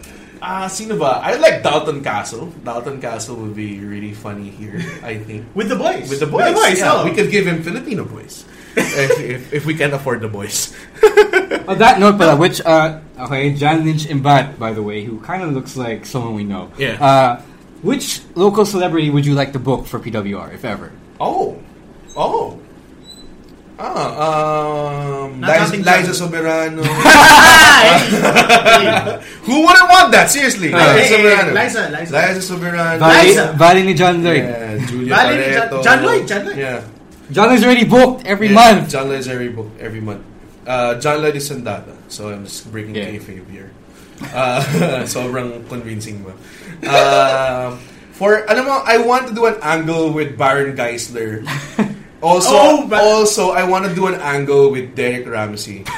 ah, sino ba? I like Dalton Castle. Dalton Castle would be really funny here, I think. with the boys. With the boys, yeah, oh. we could give him Filipino boys. if, if, if we can afford the boys. On that note, pala, which, uh, okay, John Lynch Imbat, by the way, who kind of looks like someone we know. Yeah. Uh, which local celebrity would you like to book for PWR, if ever? Oh. Oh. Ah, um, Liza, Liza John- Soberano. Who wouldn't want that? Seriously. Hey, Liza hey, hey, Soberano. Liza, Liza. Liza Soberano. Valley, Liza. Valley ni John Lloyd. Yeah, Julia Valley ni John- John Lloyd, John Lloyd. Yeah. John Lloyd's already booked every Yeah, month. John Lloyd is every book every month. Uh, John Lloyd is Sandata, so I'm just breaking Yeah. kayfabe here. Uh, sobrang convincing ba? Uh, for alam mo, I want to do an angle with Baron Geisler. Also, Oh, but- also I want to do an angle with Derek Ramsey.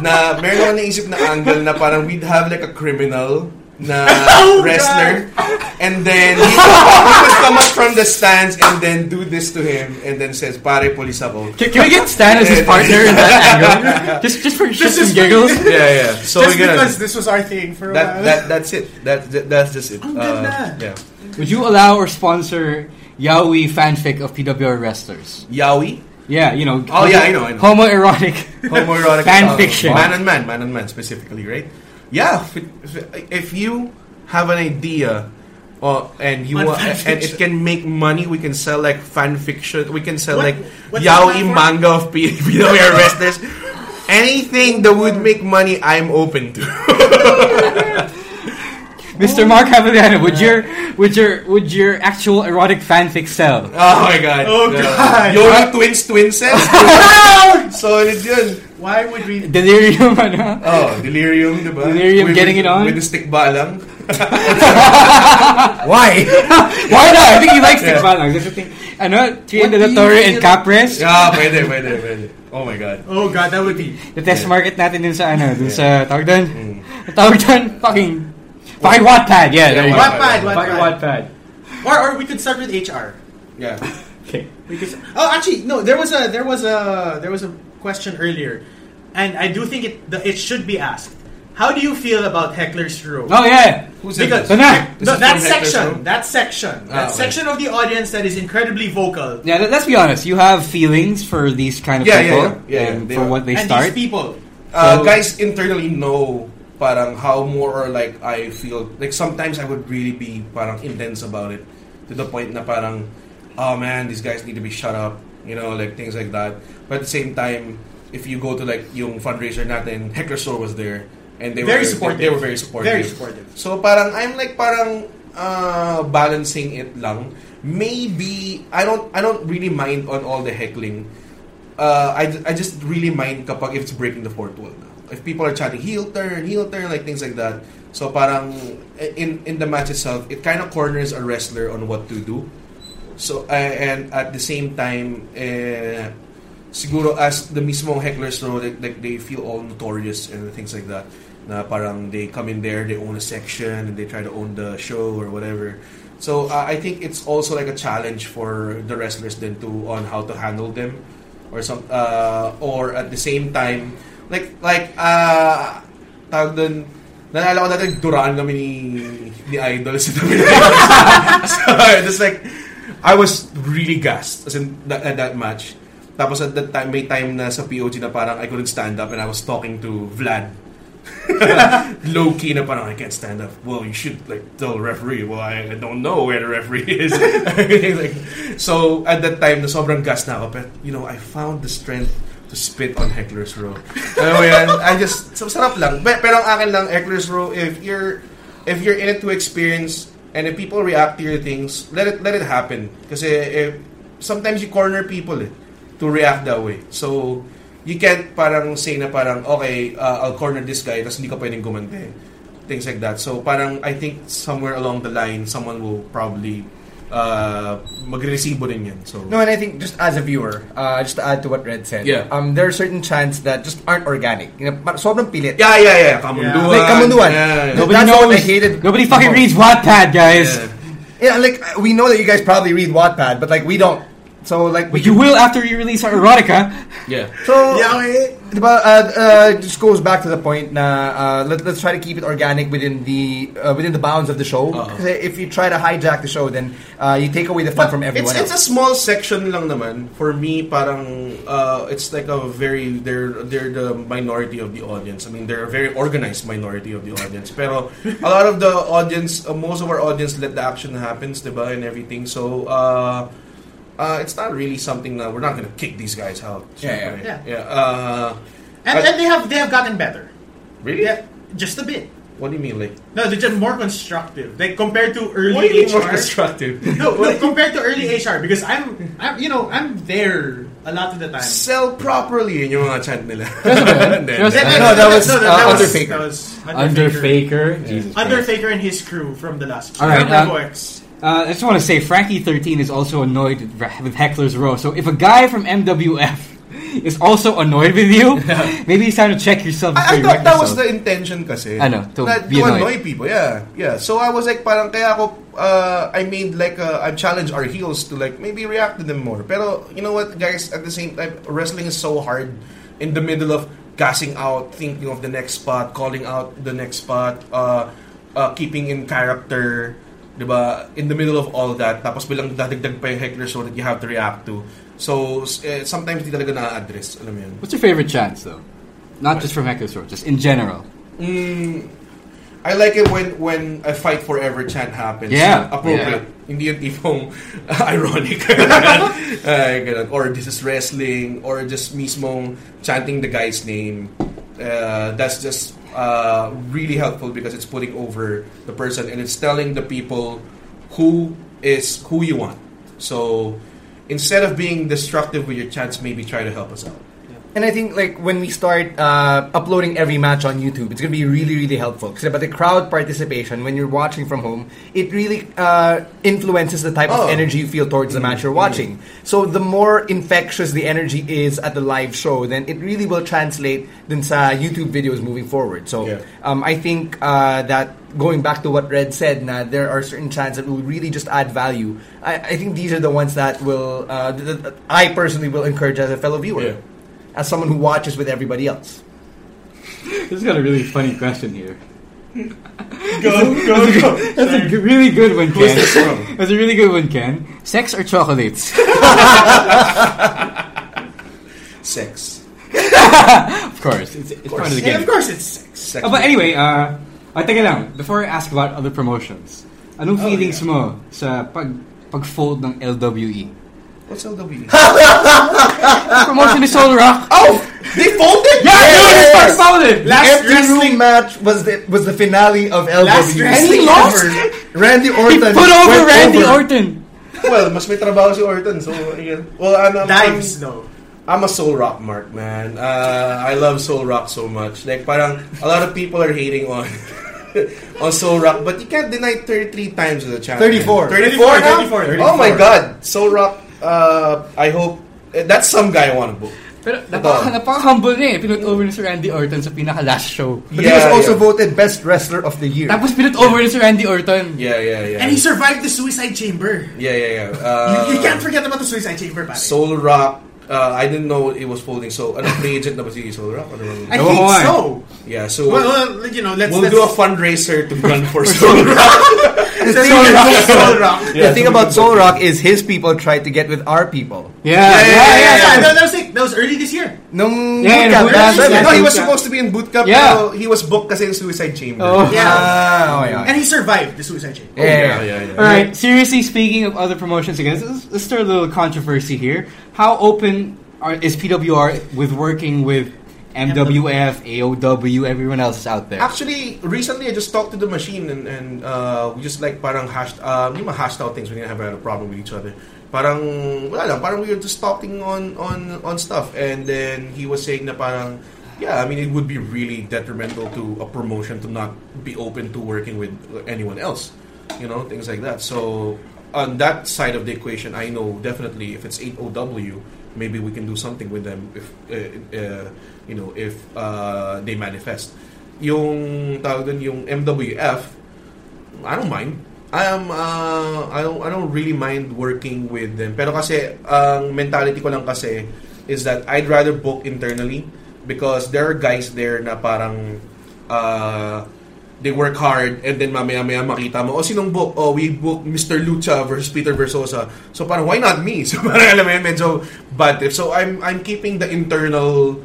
na meron ako naisip na angle na parang we'd have like a criminal na Oh, wrestler and then he, he would come up from the stands and then do this to him and then says pare police ako Can, can we get Stan as his partner in that angle? Just, just for shits and giggles. yeah yeah so Just we're gonna because this was our thing for a that, while. that that's it that, that that's just it Ang Uh, yeah Would you allow or sponsor Yaoi fanfic of PWR wrestlers? Yaoi Yeah, you know. Oh, yeah, I know, I know. Homoerotic. homoerotic Fan uh, fiction. man on man man on man specifically right yeah if, it- if, if you have an idea uh, and you On want, fan and it can make money we can sell like fan fiction we can sell What- like what's yaoi manga of P- PWR wrestlers anything that would make money I'm open to Mr. Mark Haviliano, would your would your would your actual erotic fanfic sell? oh my god Oh, Uh, God. Yoga Twins Twin Sets solid yun Why would we? Delirium, ano? Oh, delirium, di ba? Delirium With- getting it on? With the stick balang. Why? Why not? I think he likes Yeah. yeah. Balang. That's the thing. Ano, Tria What de la do you Torre and feel- Capres. Yeah, pwede, pwede, pwede. Oh my god. Oh God, that would be. The test market natin dun sa ano, dun Yeah. sa tawag dun. Tawag dun, fucking fucking Wattpad. Yeah, there you go. Wattpad, Fucking Wattpad. Wattpad. Or, or we could start with HR. Yeah. Okay. We could. Oh, actually, no. There was a there was a there was a question earlier, and I do think it the, it should be asked. How do you feel about Heckler's Row? Oh yeah. Who's in Because this? Banana. No, that from Heckler's section, that section, that section of the audience that is incredibly vocal, Yeah, let- let's be honest. You have feelings for these kind of Yeah, yeah, people yeah. Yeah, yeah. and They for are. what they and start. these people. Uh, So- guys internally know parang how more or like I feel like sometimes I would really be parang intense about it to the point na parang oh man these guys need to be shut up you know like things like that but at the same time if you go to like yung fundraiser natin Heckler's Row was there and they Very were supportive. they were very supportive Very supportive. so parang I'm like parang uh, balancing it lang maybe I don't I don't really mind on all the heckling uh, I, I just really mind kapag if it's breaking the fourth wall na. If people are chanting heel turn, heel turn, like things like that. So parang in in the match itself, it kind of corners a wrestler on what to do. So uh, and at the same time, uh, siguro as the mismo hecklers know, like, like they feel all notorious and things like that. Na parang they come in there, they own a section, and they try to own the show or whatever. So uh, I think it's also like a challenge for the wrestlers then to on how to handle them or some uh, or at the same time like like uh tawag dun naalala ko dati duraan kami ni ni Idol sa WWE so just like I was really gassed as in that, at that match tapos at that time may time na sa POG na parang I couldn't stand up and I was talking to Vlad low key na parang I can't stand up. Well, you should like tell the referee. Well, I, I don't know where the referee is. like, so at that time, na sobrang gas na ako. But you know, I found the strength to spit on Heckler's Row. Alam yan? I just so, sarap lang. But, pero ang akin lang Heckler's Row, if you're if you're in it to experience and if people react to your things, let it let it happen. Kasi if, sometimes you corner people eh, to react that way. So you can't parang say na parang, okay, uh, I'll corner this guy, tapos hindi ka pwedeng gumante. Things like that. So parang, I think somewhere along the line, someone will probably uh, magre-resibo yan. So, No, and I think just as a viewer, uh, just to add to what Red said, Yeah. um, there are certain chants that just aren't organic. You know, par- sobrang pilit. yeah, yeah, yeah. Kamunduan. Like Kamunduan. Yeah, yeah. No, Nobody That's knows. what I hated Nobody fucking most. reads Wattpad, guys. Yeah. Yeah, like we know that you guys probably read Wattpad, but like we don't. So like But you will after you release our erotica. Yeah. So Yeah, okay. Diba, uh, uh, just goes back to the point na uh, let, let's try to keep it organic within the uh, within the bounds of the show. Uh-huh. Kasi if you try to hijack the show, then uh, you take away the fun from everyone it's, it's a small section lang naman. For me, parang uh, it's like a very they're they're the minority of the audience. I mean, they're a very organized minority of the audience. Pero a lot of the audience, uh, most of our audience let the action happens, diba, and everything. So uh, uh, it's not really something that we're not gonna kick these guys out. Yeah, yeah. Yeah. yeah. Uh, And, I- and they have they have gotten better. really? Yeah, just a bit. What do you mean, like? No, they're just more constructive. Like compared to early What do you mean HR. more constructive? no, no, compared to early HR because I'm, I'm, you know, I'm there a lot of the time. Sell properly in yung mga chant nila. Hindi, Yes, hindi. No, that was, uh, that was Underfaker. That was Underfaker. Jesus Christ. Underfaker and his crew from the last. All right, Level X. Uh, I just want to say, Frankie13 is also annoyed with Heckler's Row. So if a guy from MWF is also annoyed with you, maybe it's time to check yourself I, I you thought that was the intention kasi. Ano, to Na- to annoy people, yeah. Yeah. So I was like, parang kaya ako, uh, I made like, uh, I challenged our heels to like, maybe react to them more. Pero, you know what, guys, at the same time, wrestling is so hard in the middle of gassing out, thinking of the next spot, calling out the next spot, uh, uh, keeping in character, diba? In the middle of all that, tapos bilang dadagdag pa yung heckler show that you have to react to. So, eh, sometimes di talaga na-address, alam mo yun. What's your favorite chants, though? Not just from Heckler's Row, just in general. Mm, I like it when when a fight forever chant happens. Yeah, Appropriate. Hindi yung tipong ironic. Ay, ganun. Or this is wrestling. Or just mismong chanting the guy's name. Uh, that's just uh, really helpful because it's putting over the person and it's telling the people who is who you want. So instead of being destructive with your chants, maybe try to help us out. And I think like when we start uh, uploading every match on YouTube, it's gonna be really really helpful. But the crowd participation when you're watching from home, it really uh, influences the type Oh. of energy you feel towards the match you're watching. So the more infectious the energy is at the live show, then it really will translate din sa YouTube videos moving forward. So Yeah. um, I think uh, that going back to what Red said, na there are certain chants that will really just add value. I, I think these are the ones that will uh, th- th- I personally will encourage as a fellow viewer Yeah. As someone who watches with everybody else. This is got a really funny question here. Go, go, go. That's a g- really good one, Ken. That's a really good one, Ken. Sex or chocolates? Sex. of course, it's, it's part of the Yeah, game. of course it's sex. Sex. Oh, but anyway, uh, ah, teka lang. Before I ask about other promotions, anong Oh, feelings mo sa pag pag-fold ng LWE? What's LWE? Promotion ni Soul Rock. oh, they folded. Yeah, Yes! dude, it's first folded. Last Empty wrestling room match was the was the finale of LWE. Last wrestling And he lost? ever. Randy He Orton put over Randy over. Orton. well, mas may trabaho si Orton, so again. Well, I'm, I'm, Dives, I'm, though. I'm a Soul Rock mark, man. Uh, I love Soul Rock so much. Like, parang a lot of people are hating on on Soul Rock, but you can't deny 33 times as a champion. 34. 34 now? 34, 34. Oh my God, Soul Rock. Uh, I hope eh, that's some guy I want to book. Pero napaka, napaka-humble niya eh. Pinut over ni Sir Randy Orton sa pinaka-last show. But he was Yeah, also yeah. voted best wrestler of the year. Tapos pinut over ni Sir Randy Orton. Yeah, yeah, yeah. And he survived the suicide chamber. yeah, yeah, yeah. You, Uh, you can't forget about the suicide chamber, pare. Soul Rock. Uh, I didn't know it was folding. So, ano free agent na ba si Soul Rock? Ano bang- I think why? so. yeah, so Well, well, you know, let's, we'll let's do a fundraiser to run for Soul Rock. the thing, Soul Rock. Soul Rock. Yeah, the thing so about can Soul Rock is his people tried to get with our people. Yeah, yeah, yeah, yeah. Yeah, that, that was it. That was early this year. Nung Yeah, boot camp, boot camp, yeah. no, he was supposed to be in boot camp, Yeah. pero he was booked kasi in Suicide Chamber. Oh. Yeah. Ah, okay, okay. And he survived the suicide chamber. Yeah, yeah, yeah, yeah. All right. Seriously, speaking of other promotions, again, let's, let's start a little controversy here. How open are, is PWR with working with MWF, AOW, everyone else is out there? Actually, recently I just talked to the machine and, and uh, we just like parang hashed, um, yung mga hashed out things, we didn't have a problem with each other. Parang, wala lang, parang we were just talking on, on, on stuff. And then he was saying na parang, yeah, I mean, it would be really detrimental to a promotion to not be open to working with anyone else. You know, things like that. So, on that side of the equation, I know definitely if it's AOW, maybe we can do something with them if, uh, uh, you know, if uh, they manifest. Yung tawag dun, yung MWF, I don't mind. Am uh, I don't I don't really mind working with them. Pero kasi ang mentality ko lang kasi is that I'd rather book internally because there are guys there na parang uh, they work hard and then mamaya-maya makita mo, oh, sinong book? Oh, we book Mr. Lucha versus Peter Versosa. So parang, why not me? So parang, alam mo yun, medyo bad trip. So I'm, I'm keeping the internal,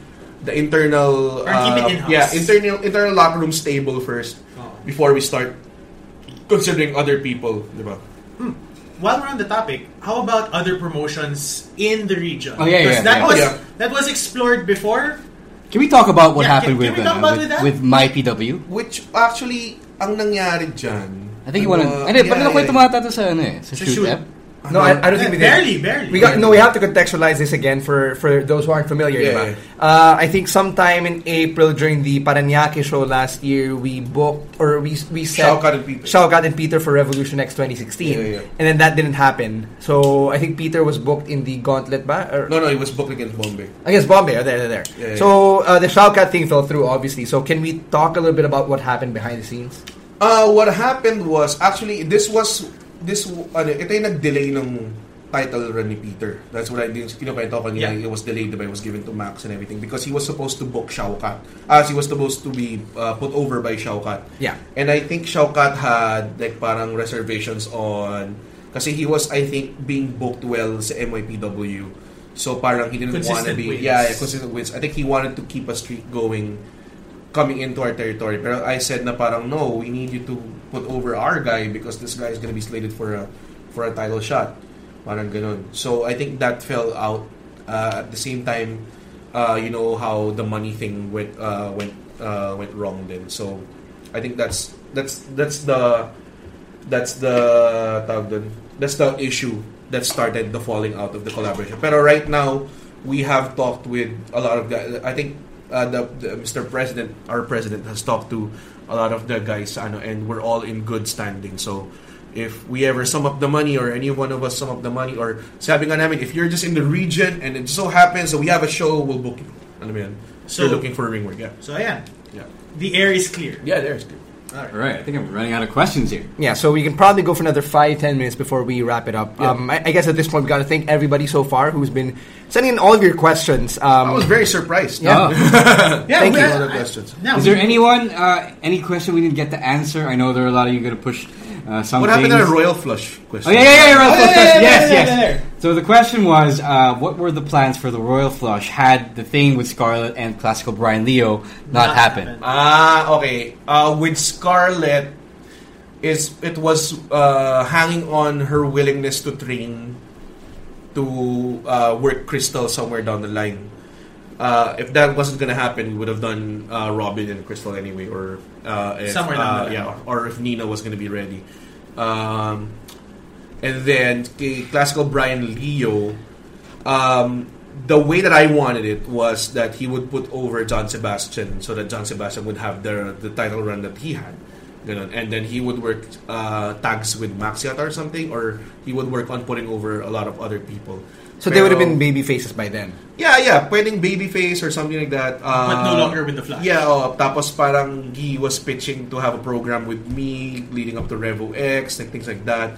the internal, Or keep it uh, yeah, internal, internal locker room stable first Oh. before we start considering other people, di ba? While we're on the topic, how about other promotions in the region? Oh, yeah, 'Cause yeah, that yeah. was yeah. that was explored before. Can we talk about what Yeah, happened can- with, can we talk uh, about with, with with my PW? Which actually, ang nangyari dyan, I think you want to... Hindi, yeah, pero nakwento yeah. mo ata to sa ano eh, sa Sa shoot shoot. app. No, I, I don't think we did. barely, barely. We got no. We have to contextualize this again for for those who aren't familiar. Yeah, diba? yeah. Uh, I think sometime in April during the Paranaque show last year, we booked or we we set Shaukat and Peter. Shaukat and Peter for Revolution X 2016, Yeah, yeah. and then that didn't happen. So I think Peter was booked in the Gauntlet, ba? Or, No, no, it was booked against Bombay. Against Bombay, oh, there, there, there. Yeah, so uh, the Shaukat thing fell through, obviously. So can we talk a little bit about what happened behind the scenes? Uh, what happened was, actually, this was, this, ano, ito yung nag-delay ng title run ni Peter. That's what I did. Kinukwento ko kanina. Yeah. It was delayed, diba? It was given to Max and everything because he was supposed to book Shaukat. As he was supposed to be uh, put over by Shaukat. Yeah. And I think Shaukat had like parang reservations on kasi he was I think being booked well sa MYPW. So parang he didn't want to be wins. yeah, yeah, consistent wins. I think he wanted to keep a streak going coming into our territory. Pero I said na parang no, we need you to put over our guy because this guy is going to be slated for a for a title shot. Parang. So I think that fell out uh, at the same time uh, you know how the money thing went uh, went uh, went wrong then. So I think that's that's that's the that's the that's the issue that started the falling out of the collaboration. But right now we have talked with a lot of guys. I think uh, the, the Mr. President, our president, has talked to a lot of the guys, ano, and we're all in good standing. So if we ever sum up the money or any one of us sum up the money or sabi nga namin, if you're just in the region and it so happens that we have a show, we'll book you. Yan? So, you're looking for a ring work, yeah. So ayan, Yeah, the air is clear. yeah there's good. All right, I think I'm running out of questions here. Yeah, so we can probably go for another five, ten minutes before we wrap it up. Um, I, I guess at this point, we got to thank everybody so far who's been sending in all of your questions. Um, I was very surprised. Yeah. Oh. Yeah, Thank we- you. A lot of questions. Now, Is there anyone, uh, any question we didn't get to answer? I know there are a lot of you going to push uh, some What happened things. to the Royal Flush question? Oh yeah, yeah, yeah, Royal Oh, Flush. yeah, yeah, yeah, yes, yeah, yes. yeah, yeah. So the question was, uh, what were the plans for the Royal Flush had the thing with Scarlett and classical Brian Leo not, Not happened? happened. Ah, okay. Uh, with Scarlett, is it was uh, hanging on her willingness to train to uh, work Crystal somewhere down the line. Uh, if that wasn't gonna happen, we would have done uh, Robin and Crystal anyway, or uh, if, Somewhere down uh, yeah, or if Nina was gonna be ready. Um, and then classical Brian Leo, um, the way that I wanted it was that he would put over John Sebastian so that John Sebastian would have the the title run that he had. Ganun. And then he would work uh, tags with Maxiat or something, or he would work on putting over a lot of other people. So they would have been baby faces by then. Yeah, yeah, pwedeng babyface or something like that. Uh, But no longer with the Flash. Yeah, oh, tapos parang he was pitching to have a program with me leading up to Revo X, like things like that.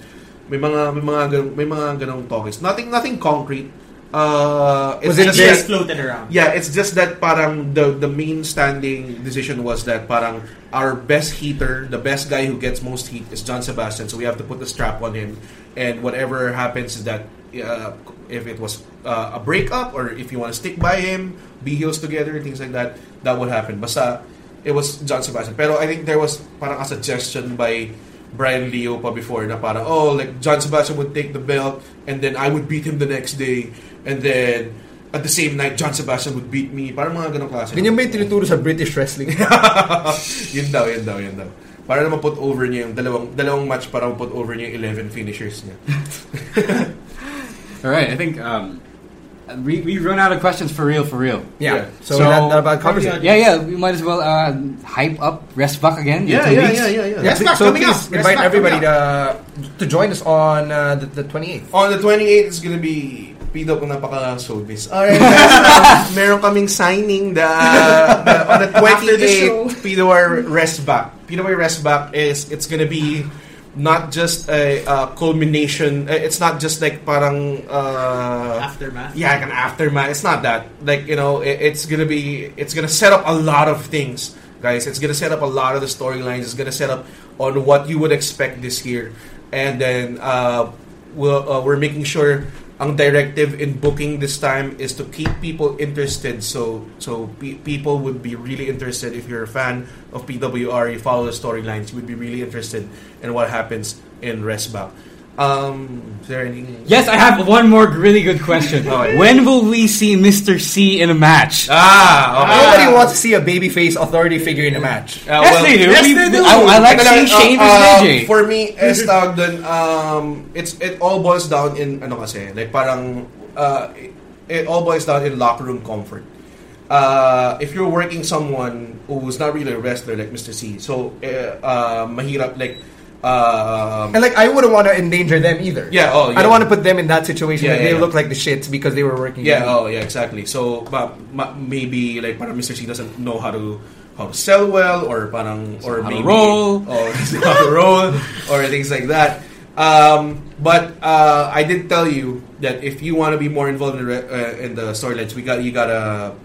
May mga may mga ganung, may mga ganong talks. Nothing nothing concrete. Uh, it's Was it just Just that- floated around. yeah, it's just that parang the the main standing decision was that parang our best heater, the best guy who gets most heat is John Sebastian, so we have to put the strap on him. And whatever happens is that uh, if it was uh, a breakup or if you want to stick by him, be heels together, things like that, that would happen. Basta it was John Sebastian. Pero I think there was parang a suggestion by Brian Leo pa before na parang, oh, like John Sebastian would take the belt and then I would beat him the next day. And then at the same night, John Sebastian would beat me. Parang mga ganong klase. Ganyan ba yung tinuturo sa British wrestling? yun daw, yun daw, yun daw. Para na ma-put over niya yung dalawang, dalawang match para ma-put over niya yung 11 finishers niya. All right, I think um, we we run out of questions for real, for real. yeah. Yeah. So, So- that, that about covers it. Yeah, yeah. We might as well uh, hype up Restbuck again. Yeah, yeah, yeah, yeah, yeah. Yeah, Rest back so coming please up. Invite everybody coming to to join us on uh, the, the 28th. On the 28th, it's gonna be Pido kung napaka showbiz. Alright guys, um, meron kaming signing the, the on the After the show. 28th PWR rest back. PWR rest back is it's gonna be not just a, uh culmination. uh, It's not just like parang uh, Aftermath. Yeah, like an aftermath. It's not that. Like you know, it, it's gonna be. It's gonna set up a lot of things, guys. It's gonna set up a lot of the storylines. It's gonna set up on what you would expect this year, and then uh, we'll, uh, we're making sure. Ang directive in booking this time is to keep people interested. So, so pe- people would be really interested if you're a fan of PWR. You follow the storylines. You would be really interested in what happens in Resback. Um, is there any? Yes, I have one more really good question. Oh, yeah. When will we see Mr. C in a match? Ah, okay. Nobody wants to see a babyface authority figure in a match. Uh, yes, well, they do. yes, We- they do. I, I like Teka lang, seeing Shane uh, versus um, AJ. For me, as tawag dun, um, it's, it all boils down in, ano kasi, like parang, uh, it, it all boils down in locker room comfort. Uh, if you're working someone who's not really a wrestler like Mr. C, so, uh, uh, mahirap, like, um, And like, I wouldn't want to endanger them either. Yeah, oh, yeah. I don't want to put them in that situation Yeah, where yeah, they yeah. look like the shits because they were working. Yeah, oh yeah, exactly. So ma, ma, maybe like parang Mr. C doesn't know how to how to sell well or parang or how to maybe roll. or how to roll or things like that. Um, but uh, I did tell you that if you want to be more involved in, the re- uh, in the storylines, we got you gotta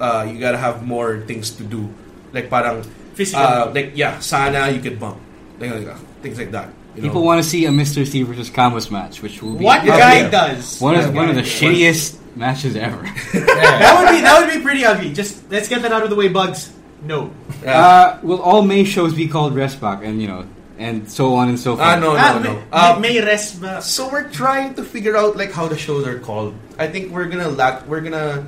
uh, you gotta have more things to do. Like parang Physical. uh, like yeah, sana you could bump like, like, things like that. You People know? want to see a Mr. C versus Camus match, which will be What Yeah. guy Yeah. does? one of one of the does? shittiest matches ever. That would be that would be pretty ugly. Just let's get that out of the way, Bugs. No. uh, will all May shows be called Restbach, and you know, and so on and so forth? Ah no no Ah, no. may, Um, may rest? So we're trying to figure out like how the shows are called. I think we're gonna lack. We're gonna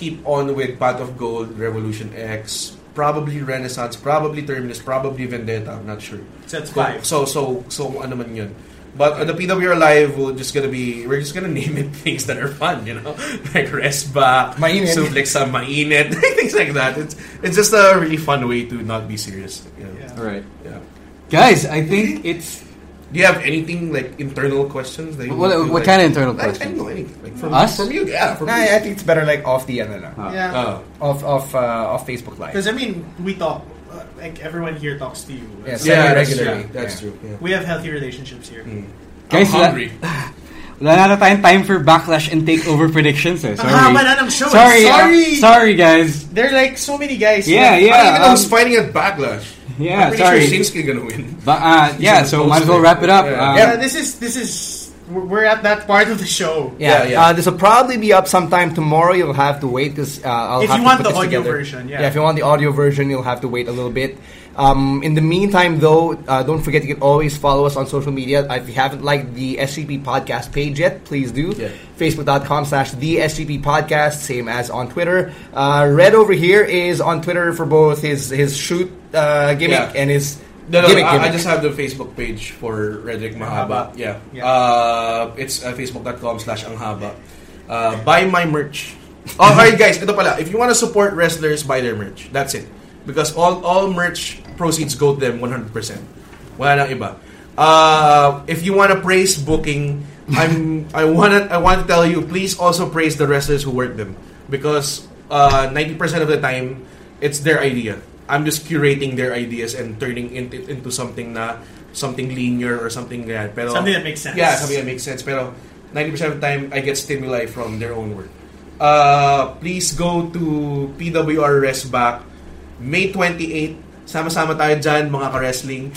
keep on with Path of Gold, Revolution X, probably Renaissance, probably Terminus, probably Vendetta. I'm not sure. So that's five. So so so ano man yun. But on the PWR Live, we're just gonna be we're just gonna name it things that are fun, you know, like rest back, Mainit. suplex sa mainit, things like that. It's it's just a really fun way to not be serious. You know? Yeah. All right, yeah. guys. I think it's Do you have anything like internal questions? That you what, want to, what like- kind of internal Like, I questions? don't know anything. Like from Us? From you, yeah. From Nah, you. I think it's better like off the ano na. Ah. Yeah. Oh. Off off uh, off Facebook Live. Because I mean, we talk. Uh, like everyone here talks to you. Yes. So Yeah, that's Semi-regularly. true. That's true. Yeah. We have healthy relationships here. Guys, I'm wala- hungry. Wala na tayong time for backlash and takeover predictions eh. Sorry. haba na ng show eh. Sorry. uh, Sorry. sorry, guys. There are like so many guys. Yeah, Like, yeah. I don't even know um, who's fighting at Backlash. Yeah, I'm pretty sorry. sure Shinsuke gonna win. But, uh, yeah, so might as well wrap it up. Yeah. Um, Yeah, this is this is we're we're at that part of the show. Yeah, Yeah, yeah. Uh, this will probably be up sometime tomorrow. You'll have to wait because uh, I'll If have you to want put the audio together. version, yeah. If you want the audio version, you'll have to wait a little bit. Um, in the meantime, though, uh, don't forget you can always follow us on social media. If you haven't liked the SGP podcast page yet, please do. Yeah. Facebook.com slash the SGP podcast, same as on Twitter. Uh, Red over here is on Twitter for both his his shoot uh, gimmick Yeah. and his No, no, gimmick I, I just have the Facebook page for Redrick Mahaba. Yeah. Yeah. Uh, it's uh, facebook.com slash anghaba. Uh, buy my merch. Oh, alright guys, ito pala. If you want to support wrestlers, buy their merch. That's it. Because all all merch proceeds go to them 100%. Wala nang iba. Uh, if you want to praise booking, I'm I want to I want to tell you please also praise the wrestlers who work them because uh, 90% of the time it's their idea. I'm just curating their ideas and turning it into, into something na something linear or something ganyan. Pero Something that makes sense. Yeah, something that makes sense. Pero 90% of the time I get stimuli from their own work. Uh, please go to PWR Rest Back May 28 Sama-sama tayo dyan, mga ka-wrestling.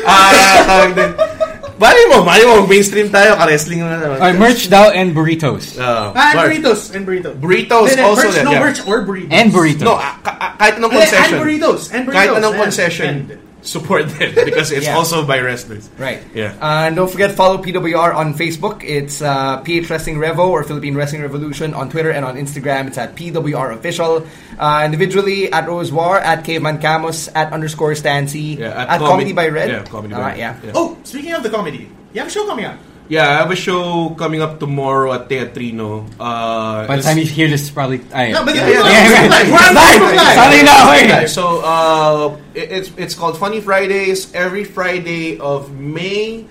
Ah, tawag din. Bali mo, mali mo, mainstream tayo, ka-wrestling na naman. Alright, merch daw and burritos. Uh, Ah, and burritos and burritos. Burritos Then, then, also merch, then, no yeah. merch or burritos. And burritos. No, ah, kahit anong And, concession. and burritos and burritos. Kahit anong and- concession, and- support them because it's Yeah. also by wrestlers. Right. Yeah. Uh, and don't forget follow PWR on Facebook. It's uh, PH Wrestling Revo or Philippine Wrestling Revolution on Twitter and on Instagram. It's at PWR Official. Uh, individually at Rose War, at Caveman Camus, at underscore Stancy, Yeah, at, at Comedy Comedy- by Red. yeah, Comedy by Uh, Red. yeah. Yeah. Oh, speaking of the comedy, you have a show coming up. Yeah, I have a show coming up tomorrow at Teatrino. Uh, By the it's- time you hear this, probably. Ay, No, but Yeah, we're yeah, live. yeah, yeah. live. We're Live. Live. Sorry na, wait. Yeah, so uh, it- it's it's called Funny Fridays every Friday of May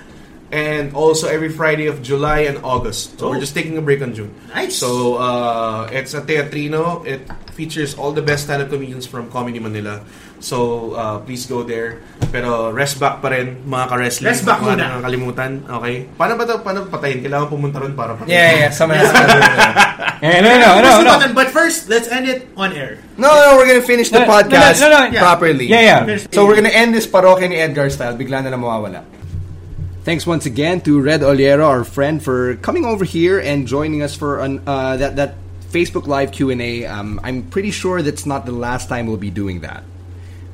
and also every Friday of July and August. So we're Oh. just taking a break on June. Nice. So uh, it's a teatrino. It features all the best stand-up comedians from Comedy Manila. So uh, please go there. Pero rest back pa rin mga ka-wrestling. Rest back Mga muna. nakakalimutan. Okay. Paano ba ito? Paano patayin? Kailangan pumunta ron para patayin. Yeah, yeah, someone has to do. Eh, no, no, no, no. button, But first, let's end it on air. No, no, we're gonna finish the No, no, podcast no, no, no, yeah. properly. Yeah, yeah. So we're gonna end this parokya ni Edgar style. Bigla na lang mawawala. Thanks once again to Red Ollero, our friend, for coming over here and joining us for an, uh, that that Facebook Live Q and A. Um, I'm pretty sure that's not the last time we'll be doing that.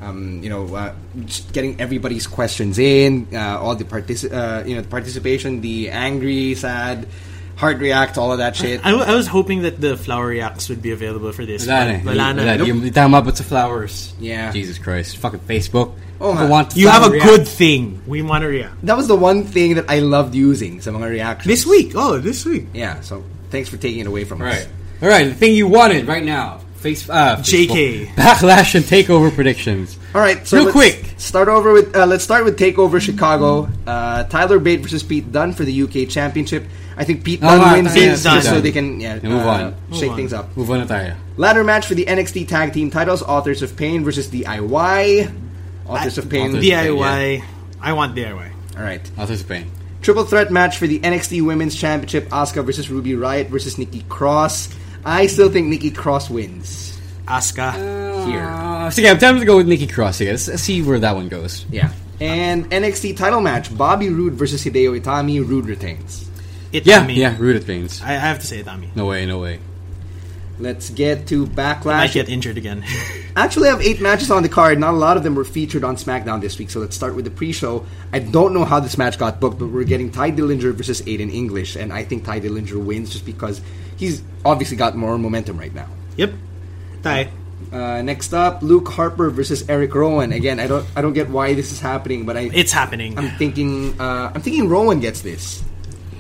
Um, you know, uh, just getting everybody's questions in, uh, all the partici- uh, you know, the participation, the angry, sad, heart react, all of that shit. I was hoping that the flower reacts would be available for this. Wala na. but Wala na. Wala. Yung tama ba sa flowers? Yeah. Jesus Christ. Fucking Facebook. Oh, People want You have a react. good thing. We want to react. That was the one thing that I loved using sa mga reactions. This week. Oh, this week. Yeah, so thanks for taking it away from Right. us. All right. The thing you wanted right now. Face. Uh, JK. Backlash and takeover predictions. All right, so Real let's quick. Start over with uh, let's start with Takeover Chicago. Uh, Tyler Bate versus Pete Dunne for the UK Championship. I think Pete Oh, Dunne ah, wins Pete this Dunne. just so they can yeah, Move uh, on. shake on. things up. Move on na tayo. Ladder match for the NXT Tag Team titles. Authors of Pain versus DIY. Authors of Pain. Authors- DIY. I want DIY. All right. Authors of Pain. Triple threat match for the NXT Women's Championship. Asuka versus Ruby Riott versus Nikki Cross. I still think Nikki Cross wins Asuka. here. Uh, sige, I'm tempted to go with Nikki Cross. Sige, let's, let's see where that one goes. Yeah. And NXT title match: Bobby Roode versus Hideo Itami. Roode retains. Yeah, Itami. yeah, Root Pains. I, I have to say Itami. No way, no way. Let's get to I might Backlash. get injured again. Actually, I have eight matches on the card. Not a lot of them were featured on SmackDown this week. So let's start with the pre-show. I don't know how this match got booked, but we're getting Tye Dillinger versus Aiden English, and I think Tye Dillinger wins just because he's obviously got more momentum right now. yep. Tay. Uh, next up, Luke Harper versus Eric Rowan. Again, I don't, I don't get why this is happening, but I, It's happening. I'm thinking, uh, I'm thinking Rowan gets this.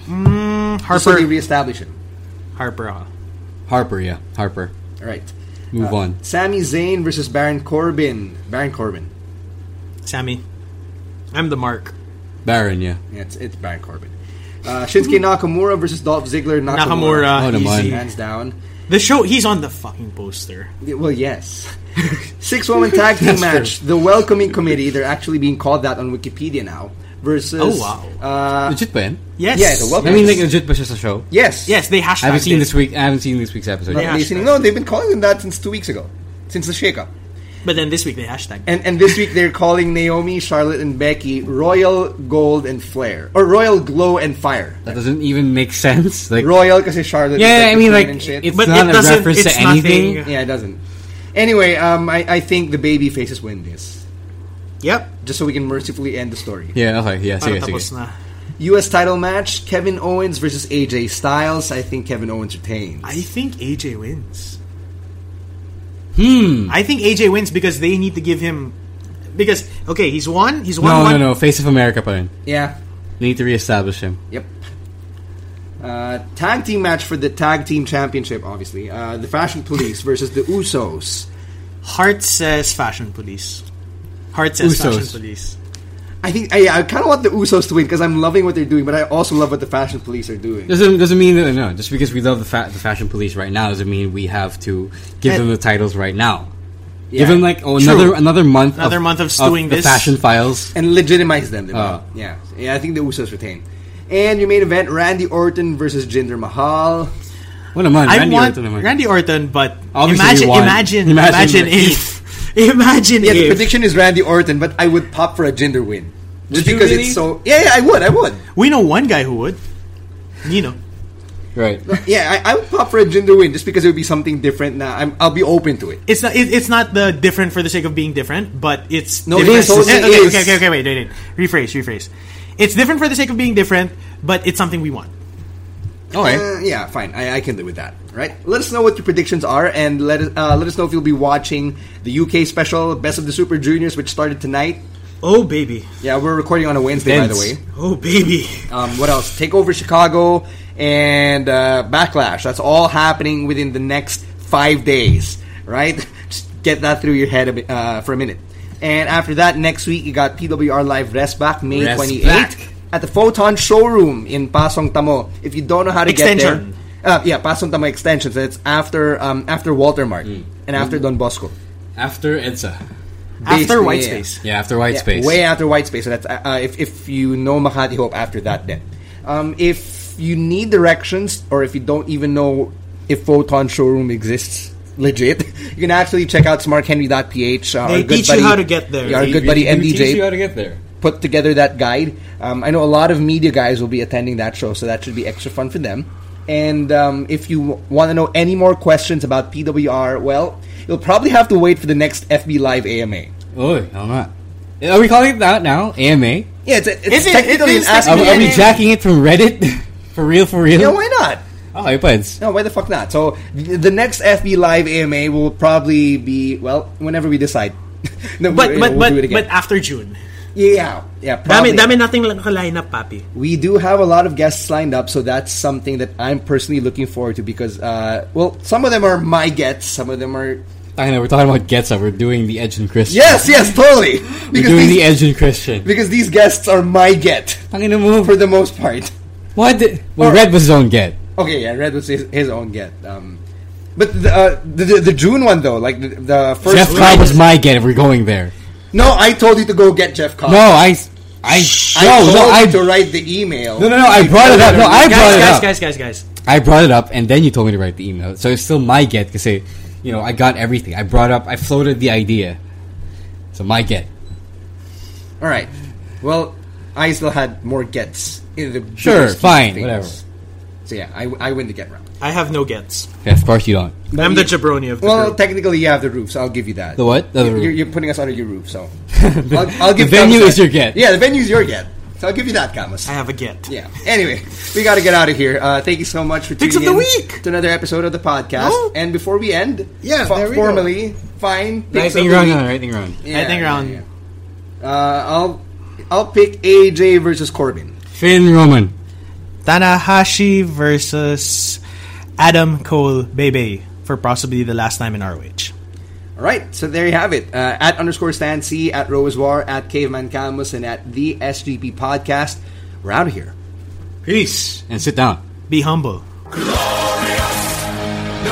Mm, Just so Harper. they reestablish him. Harper. Harper, yeah, Harper. All right. Move Uh, on. Sami Zayn versus Baron Corbin. Baron Corbin. Sammy. I'm the mark. Baron, yeah. Yeah, it's, it's Baron Corbin. Uh, Shinsuke Nakamura versus Dolph Ziggler. Nakamura. Oh, easy. Hands down. The show, he's on the fucking poster. Yeah, Well, yes. Six woman tag team match. The welcoming committee. They're actually being called that on Wikipedia now. Versus. Oh, wow. Uh, Legit ba yan? Yes. Yeah, the welcome- I mean, like, legit ba siya sa show? yes. Yes, they hashtag I haven't seen it. this week. I haven't seen this week's episode. Not Yeah. listening. No, they've been calling them that since two weeks ago, since the shakeup. But then this week they hashtag. And and this week they're calling Naomi, Charlotte, and Becky Royal Gold and Flair or Royal Glow and Fire. That doesn't even make sense. Like, Royal kasi Charlotte. is yeah, like I mean, like, it's But not it a reference to anything. nothing- yeah, it doesn't. Anyway, um, I, I think the baby faces win this, Yep. just so we can mercifully end the story. Yeah, okay, yeah, Para sige, tapos sige. na. U.S. title match: Kevin Owens versus AJ Styles. I think Kevin Owens retains. I think AJ wins. Hmm. I think AJ wins because they need to give him because okay, he's won. He's won No, one. no, no. Face of America pa rin. Yeah. They need to reestablish him. Yep. Uh, tag team match for the tag team championship. Obviously, uh, the Fashion Police versus the Usos. Heart says fashion police. Heart says Usos. fashion police. I think I, I kind of want the Usos to win because I'm loving what they're doing, but I also love what the Fashion Police are doing. Doesn't doesn't mean that no. Just because we love the fa- the fashion police right now doesn't mean we have to give And- them the titles right now. Yeah. Give them like oh, True. another another month. Another of, month of stewing the this. fashion files. and legitimize them. diba? Ah. yeah, yeah. I think the Usos retain. And your main event: Randy Orton versus Jinder Mahal. What naman? I Randy want Orton. Randy Orton, but Obviously imagine, we imagine, imagine imagine, if- if, imagine Yeah, the prediction is Randy Orton, but I would pop for a Jinder win just Would you because really? it's so. Yeah, yeah, I would, I would. we know one guy who would. You know, Right. Yeah, I, I would pop for a Jinder win just because it would be something different. Now I'm, I'll be open to it. it's not. It, it's not the different for the sake of being different, but it's No, it different- is, totally Eh, okay, is. okay, okay, okay, wait, wait, wait. Rephrase, rephrase. It's different for the sake of being different, but it's something we want. All right. Uh, yeah, fine. I, I can live with that. Right? Let us know what your predictions are, and let us uh, let us know if you'll be watching the UK special Best of the Super Juniors, which started tonight. Oh baby, Yeah, we're recording on a Wednesday, by the way. Oh baby. Um, what else? Take over Chicago and uh, Backlash. That's all happening within the next five days, right? Just get that through your head a bit, uh, for a minute. And after that, next week you got PWR Live Rest Back May 28th Back. At the Photon Showroom in Pasong Tamo. If you don't know how to Extension. get there, uh, yeah, Pasong Tamo Extension. So it's after um, after Walter Mart Mm. and after Don Bosco. After EDSA. After Basically, White yeah. Space. Yeah, after White Yeah, Space. Way after White Space. So that's uh, uh, if if you know Makati Hope after that. Then, um, if you need directions or if you don't even know if Photon Showroom exists, legit, you can actually check out smarkhenry.ph. Uh, our They good teach you how to get there. yeah, Our They good buddy Who teach you how to get there. Put together that guide. Um, I know a lot of media guys will be attending that show, so that should be extra fun for them. And um, if you want to know any more questions about PWR, well, you'll probably have to wait for the next FB Live AMA. Oh, I'm not. Are we calling it that now? AMA? Yeah, it's, it's Is it- technically it is an Ask Are, Me are we jacking it from Reddit? for real, for real? Yeah, why not? Okay, pweds. No, why the fuck not? So the next FB Live AMA will probably be well whenever we decide. no, But we- but we'll but do it again. but after June, yeah, yeah. dami Probably. dami nating lang line up, papi. We do have a lot of guests lined up, so that's something that I'm personally looking forward to because, uh, well, some of them are my gets, some of them are. I know, we're talking about Getza. We're doing the Edge and Christian. Yes, yes, totally. We're Because doing the these, Edge and Christian. because these guests are my get Tangina mo. for the most part. What? The, well, Or- Red was his own get. Okay, yeah, Red was his, his own get. Um, but the, uh, the, the the June one though, like the, the first. Jeff Cobb was my get if we're going there. No, I told you to go get Jeff Cobb. No, I... I... I no, told no, you I... to write the email. No, no, no, I brought it up. No, I brought Guys, it guys, up. guys, guys, guys. Guys. I brought it up, and then you told me to write the email. So it's still my get because, you know, I got everything. I brought up, I floated the idea. So my get. All right. Well, I still had more gets in the Sure, fine, things. whatever. So yeah, I, I win the get round. I have no gets. Yeah, of course you don't. I'm the jabroni of the Well, group. technically you have the roof, so I'll give you that. The what? The You're, roof. you're putting us under your roof, so I'll, I'll give The venue Camus is that. your get. Yeah, the venue is your get. So I'll give you that, Camus. I have a get. Yeah. Anyway, we got to get out of here. Uh, thank you so much for tuning Picks of the in week! to another episode of the podcast. Oh. And before we end, Yeah, fo- there we go. formally, fine. picks Lightning of the round, week. no, lightning round. Yeah, Lightning yeah, round. yeah. Uh, I'll I'll pick AJ versus Corbin. Finn Roman. Tanahashi versus Adam Cole Bebe for possibly the last time in ROH. All right, so there you have it. Uh, at underscore Stan C, at Rose War, at Caveman Camus, and at the SGP Podcast. We're out of here. Peace. And sit down. Be humble. No,